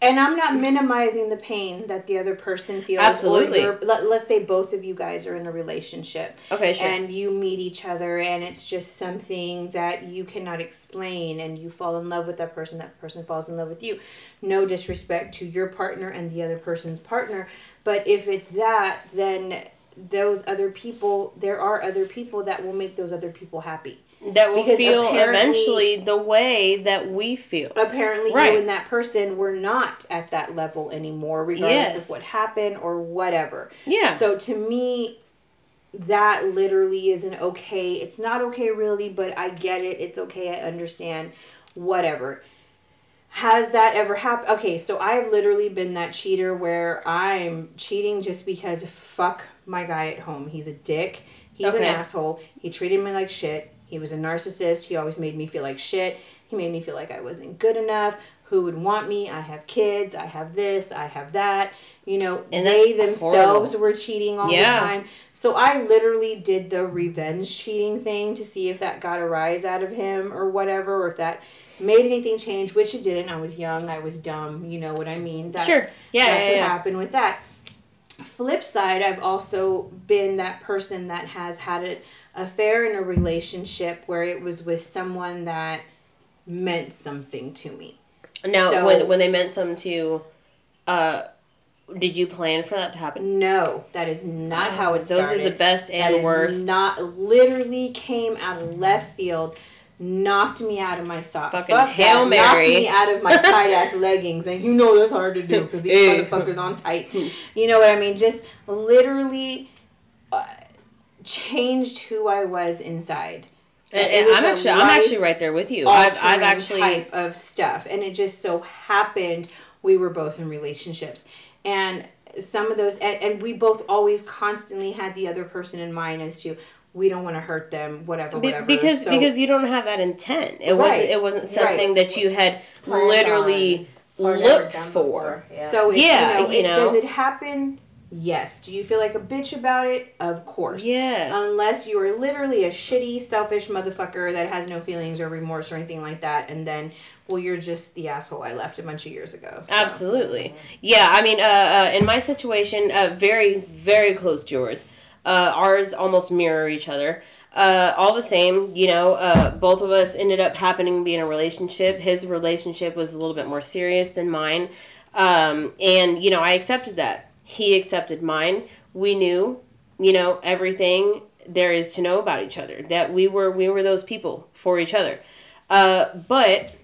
And I'm not minimizing the pain that the other person feels. Absolutely. Let, let's say both of you guys are in a relationship. okay sure and you meet each other and it's just something that you cannot explain and you fall in love with that person that person falls in love with you no disrespect to your partner and the other person's partner but if it's that then those other people there are other people that will make those other people happy that will because feel eventually the way that we feel apparently Right. you and that person were not at that level anymore regardless Yes. of what happened or whatever yeah So to me, that literally isn't okay. It's not okay, really, but I get it. It's okay. I understand. Whatever. has that ever happened? Okay, so I've literally been that cheater where I'm cheating just because fuck my guy at home. He's a dick. He's Okay. an asshole. He treated me like shit. He was a narcissist. He always made me feel like shit. He made me feel like I wasn't good enough. Who would want me? I have kids. I have this. I have that. You know, And they themselves horrible. were cheating all Yeah. the time. So I literally did the revenge cheating thing to see if that got a rise out of him or whatever, or if that made anything change, which it didn't. I was young. I was dumb. You know what I mean? That's, Sure. Yeah, that's yeah, what yeah. happened with that. Flip side, I've also been that person that has had an affair in a relationship where it was with someone that meant something to me. Now, So- when when they meant something to you, uh, did you plan for that to happen? No, that is not how it Those started. are the best That and is worst. Not literally came out of left field, knocked me out of my socks. Fucking Fuck Hail that, Mary. Knocked me out of my tight ass leggings, and you know that's hard to do because these motherfuckers on tight. You know what I mean? Just literally uh, changed who I was inside. And, and I'm actually I'm actually right there with you. I've I've actually type of stuff and it just so happened we were both in relationships and some of those and, and we both always constantly had the other person in mind as to we don't want to hurt them whatever whatever because So- because you don't have that intent. It Right. wasn't it wasn't something Right. that you had Planned literally looked for. Yeah. so it, Yeah, you know, you it, know. does it happen yes do you feel like a bitch about it of course Yes. unless you are literally a shitty selfish motherfucker that has no feelings or remorse or anything like that and then well you're just the asshole i left a bunch of years ago so. Absolutely. Yeah, I mean, uh, uh, in my situation, uh, very, very close to yours. Uh, ours almost mirror each other. Uh, all the same, you know, uh, both of us ended up happening to be in a relationship. His relationship was a little bit more serious than mine. Um, and, you know, I accepted that. He accepted mine. We knew, you know, everything there is to know about each other. That we were we were those people for each other. Uh, but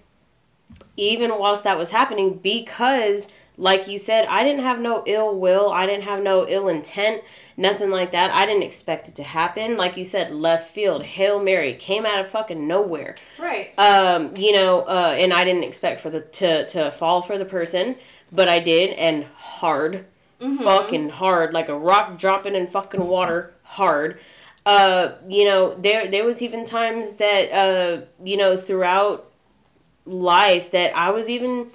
even whilst that was happening because like you said i didn't have no ill will. I didn't have no ill intent nothing like that. I didn't expect it to happen. Like you said left field hail mary came out of fucking nowhere. Right. Um you know uh and i didn't expect for the to to fall for the person but i did and hard. Fucking hard like a rock dropping in fucking water hard. Uh you know there there was even times that uh you know throughout life that I was even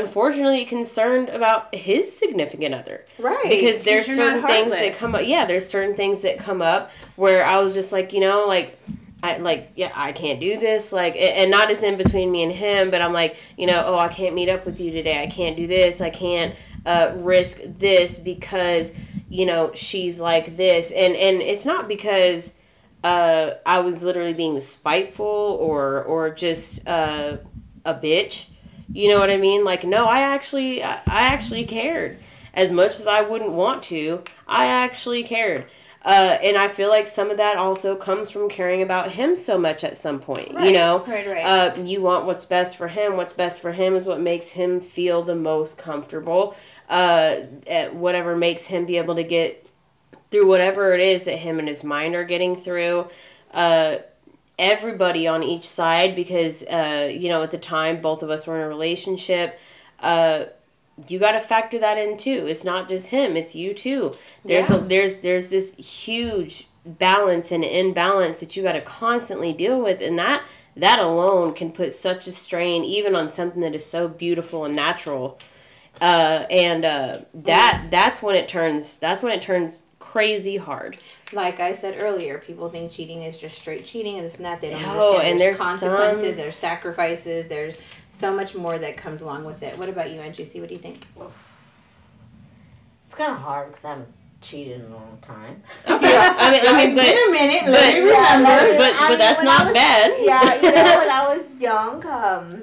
unfortunately concerned about his significant other Right. because there's certain things that come up yeah there's certain things that come up where I was just like you know like I like yeah I can't do this like and not as in between me and him but I'm like you know oh I can't meet up with you today I can't do this I can't uh, risk this because you know she's like this and and it's not because uh, I was literally being spiteful or or just uh, a bitch. You know what I mean? Like, no, I actually I actually cared as much as I wouldn't want to. I actually cared. Uh, and I feel like some of that also comes from caring about him so much at some point. You know, right, right. Uh, you want what's best for him. What's best for him is what makes him feel the most comfortable. Uh, at whatever makes him be able to get through whatever it is that him and his mind are getting through. Everybody on each side, because uh, you know at the time both of us were in a relationship. Uh, you got to factor that in too. It's not just him; it's you too. There's Yeah. a there's there's this huge balance and imbalance that you got to constantly deal with, and that that alone can put such a strain even on something that is so beautiful and natural. Uh, and uh, that that's when it turns that's when it turns crazy hard. like I said earlier, people think cheating is just straight cheating and this and that. They don't No, understand. and there's, there's consequences, some- there's sacrifices, there's so much more that comes along with it. What about you, Aunt Juicy? What do you think? It's kind of hard because I haven't cheated in a long time. I mean, I mean, but, a minute. but, let me remember. like- but, but mean, that's when not was- bad. yeah, you know, when I was young, um,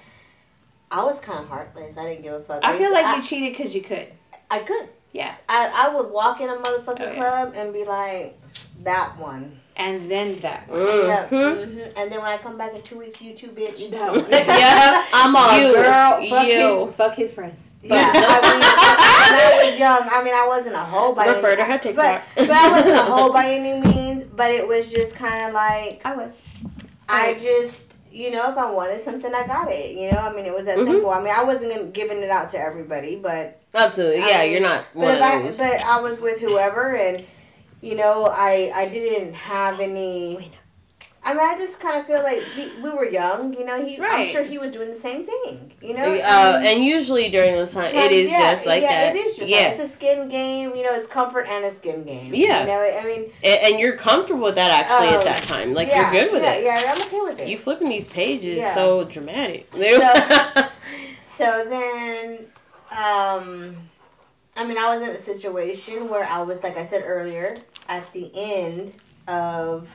I was kind of heartless. I didn't give a fuck. I feel used- like I, you cheated because you could. I could. Yeah. I, I would walk in a motherfucking Oh, yeah. club and be like, that one. And then that one. Yeah. Mhm. hmm And then when I come back in two weeks, you too, bitch. That one. Yeah. I'm all You. girl. Fuck You. his, fuck his friends. Yeah, I mean, when I was young, I mean, I wasn't a hoe by Refer any to her but, but I wasn't a hoe by any means. But it was just kind of like I was. I just, you know, if I wanted something, I got it. You know, I mean, it was that Mhm. simple. I mean, I wasn't giving it out to everybody, but Absolutely. Yeah, I- you're not but one if of I those. but I was with whoever, and you know, I I didn't have any. I mean, I just kind of feel like he, we were young. You know, he I'm sure he was doing the same thing. You know, uh, and usually during those times, it is yeah, just like yeah, that. It is just yeah, like, it's a skin game. You know, it's comfort and a skin game. Yeah. You know, I mean, A- and you're comfortable with that actually at Um, that time. Like yeah, you're good with yeah, it. Yeah, I'm okay with it. You flipping these pages so dramatic. So- So then, um, I mean, I was in a situation where I was, like I said earlier, at the end of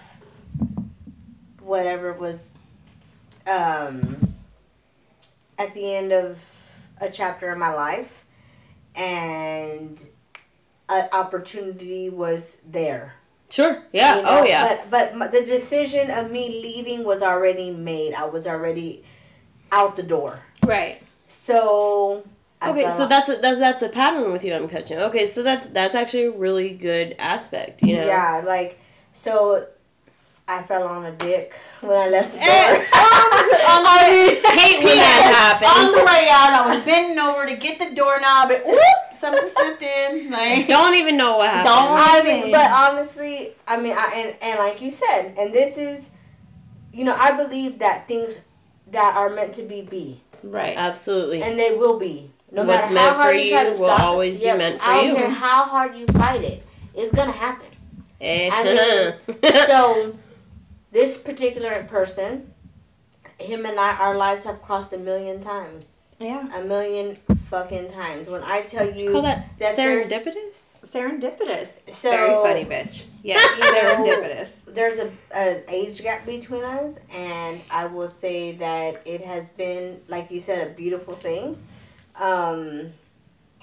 whatever was, um, at the end of a chapter in my life, and an opportunity was there. sure. Yeah. you know? oh yeah. But but the decision of me leaving was already made. I was already out the door. Right. So Okay, so that's a, that's that's a pattern with you. I'm catching. Okay, so that's that's actually a really good aspect. You know. yeah, like so. I fell on a dick when I left the door. Eh, I mean, Hate when that On the way out, I was bending over to get the doorknob, and whoop, something slipped in. Like, Don't even know what happened. Don't- I mean, but honestly, I mean, I and and like you said, and this is, you know, I believe that things that are meant to be be, right. Absolutely. and they will be. No What's matter meant how hard for you try you to will stop always it. be meant for I don't you. care how hard you fight it, it's gonna happen. Eh, I so this particular person him and I our lives have crossed a million times yeah. a million fucking times when I tell you call that, that serendipitous. Serendipitous. So- Very funny, bitch. Yes, serendipitous. there's a an age gap between us and I will say that it has been like you said a beautiful thing um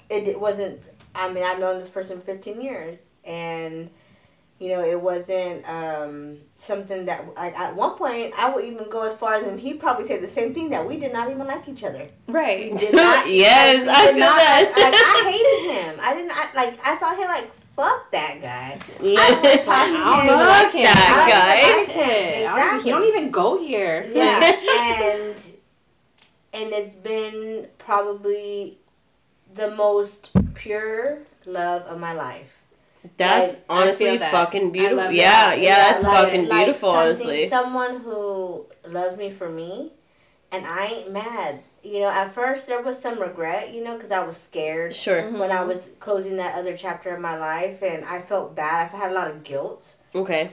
it, it wasn't I mean I've known this person 15 years and you know it wasn't um something that like at one point I would even go as far as and he probably said the same thing that we did not even like each other Right. we did not Yes, like, I we did feel not, that. like, like, I hated him I didn't I, like I saw him like fuck that guy I would talk to I don't him even like him. that I don't like him. I He don't even go here. Yeah, and and it's been probably the most pure love of my life. That's Like, honestly that. fucking beautiful. love Yeah, that. yeah, that's like- fucking like beautiful, something- honestly. Someone who loves me for me, and I ain't mad. You know, at first there was some regret, you know, because I was scared Sure. when I mm-hmm. was closing that other chapter of my life, and I felt bad. I had a lot of guilt. Okay.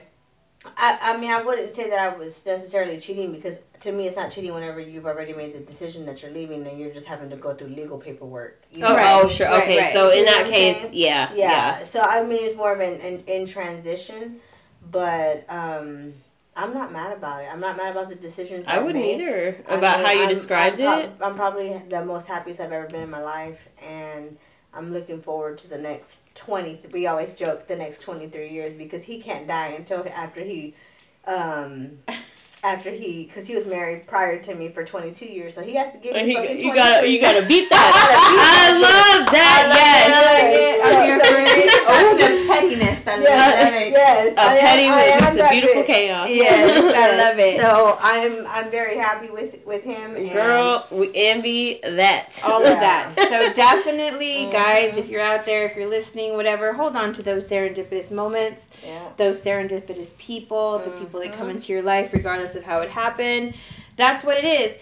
I, I mean, I wouldn't say that I was necessarily cheating because to me, it's not cheating whenever you've already made the decision that you're leaving and you're just having to go through legal paperwork. You Oh, Right, oh, sure. Okay, right. so in that case, yeah, Yeah. yeah. So I mean, it's more of an, an in transition, but um, I'm not mad about it. I'm not mad about the decisions. I wouldn't made. either I about mean, how you I'm- described I'm it. I'm probably the most happiest I've ever been in my life, and I'm looking forward to the next twenty. We always joke the next twenty three years because he can't die until after he, um, after he, because he was married prior to me for twenty two years, so he has to give me He- fucking you 23 gotta, you gotta beat that. I I love that. Yes. I love it. So, So- so, oh, the pettiness. I love Yes, it. yes. A I am- petty am makes a beautiful bitch. chaos. Yes, I love it. So I'm I'm very happy with with him. And Girl, we envy that. all Yeah. of that. So definitely, Mhm. guys, if you're out there, if you're listening, whatever, hold on to those serendipitous moments, Yeah. those serendipitous people, the people that come Mhm. into your life, regardless of how it happened. That's what it is.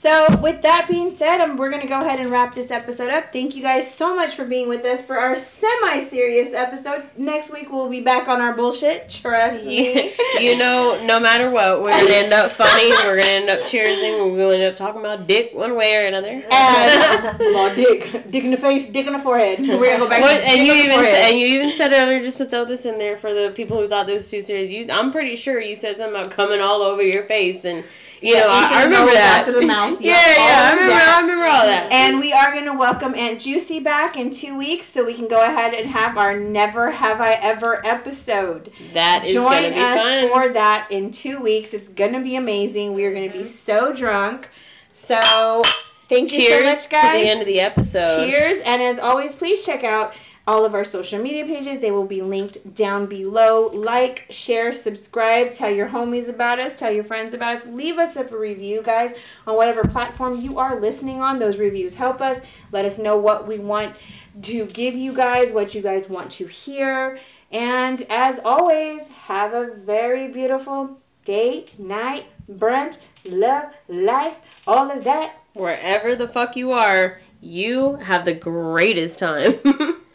So, with that being said, um, we're going to go ahead and wrap this episode up. Thank you guys so much for being with us for our semi serious episode. Next week, we'll be back on our bullshit. Trust me. you know, no matter what, we're gonna end up funny. We're gonna end up cheersing. We're gonna end up talking about dick one way or another. And well, dick, dick in the face, dick in the forehead. We're gonna go back. What, to and dick you in the even forehead. said, and you even said earlier just to throw this in there for the people who thought this was too serious. You, I'm pretty sure you said something about coming all over your face, and you Yeah, know I, I remember that. to the mouth. yeah, Yep, all yeah, I remember. that. I remember all that. And we are going to welcome Aunt Juicy back in two weeks so we can go ahead and have our Never Have I Ever episode. That is Join us fun. for that in two weeks. It's going to be amazing. We are going to be so drunk. So thank you so much, guys. to the end of the episode. Cheers. And as always, please check out all of our social media pages. They will be linked down below. Like, share, subscribe, tell your homies about us, tell your friends about us. Leave us a review, guys, on whatever platform you are listening on. Those reviews help us. Let us know what we want to give you guys, what you guys want to hear. And as always, have a very beautiful day, night, brunch, love, life, all of that. Wherever the fuck you are, you have the greatest time.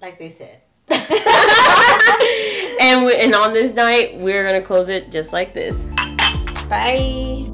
like they said. and and on this night, we're gonna close it just like this. Bye.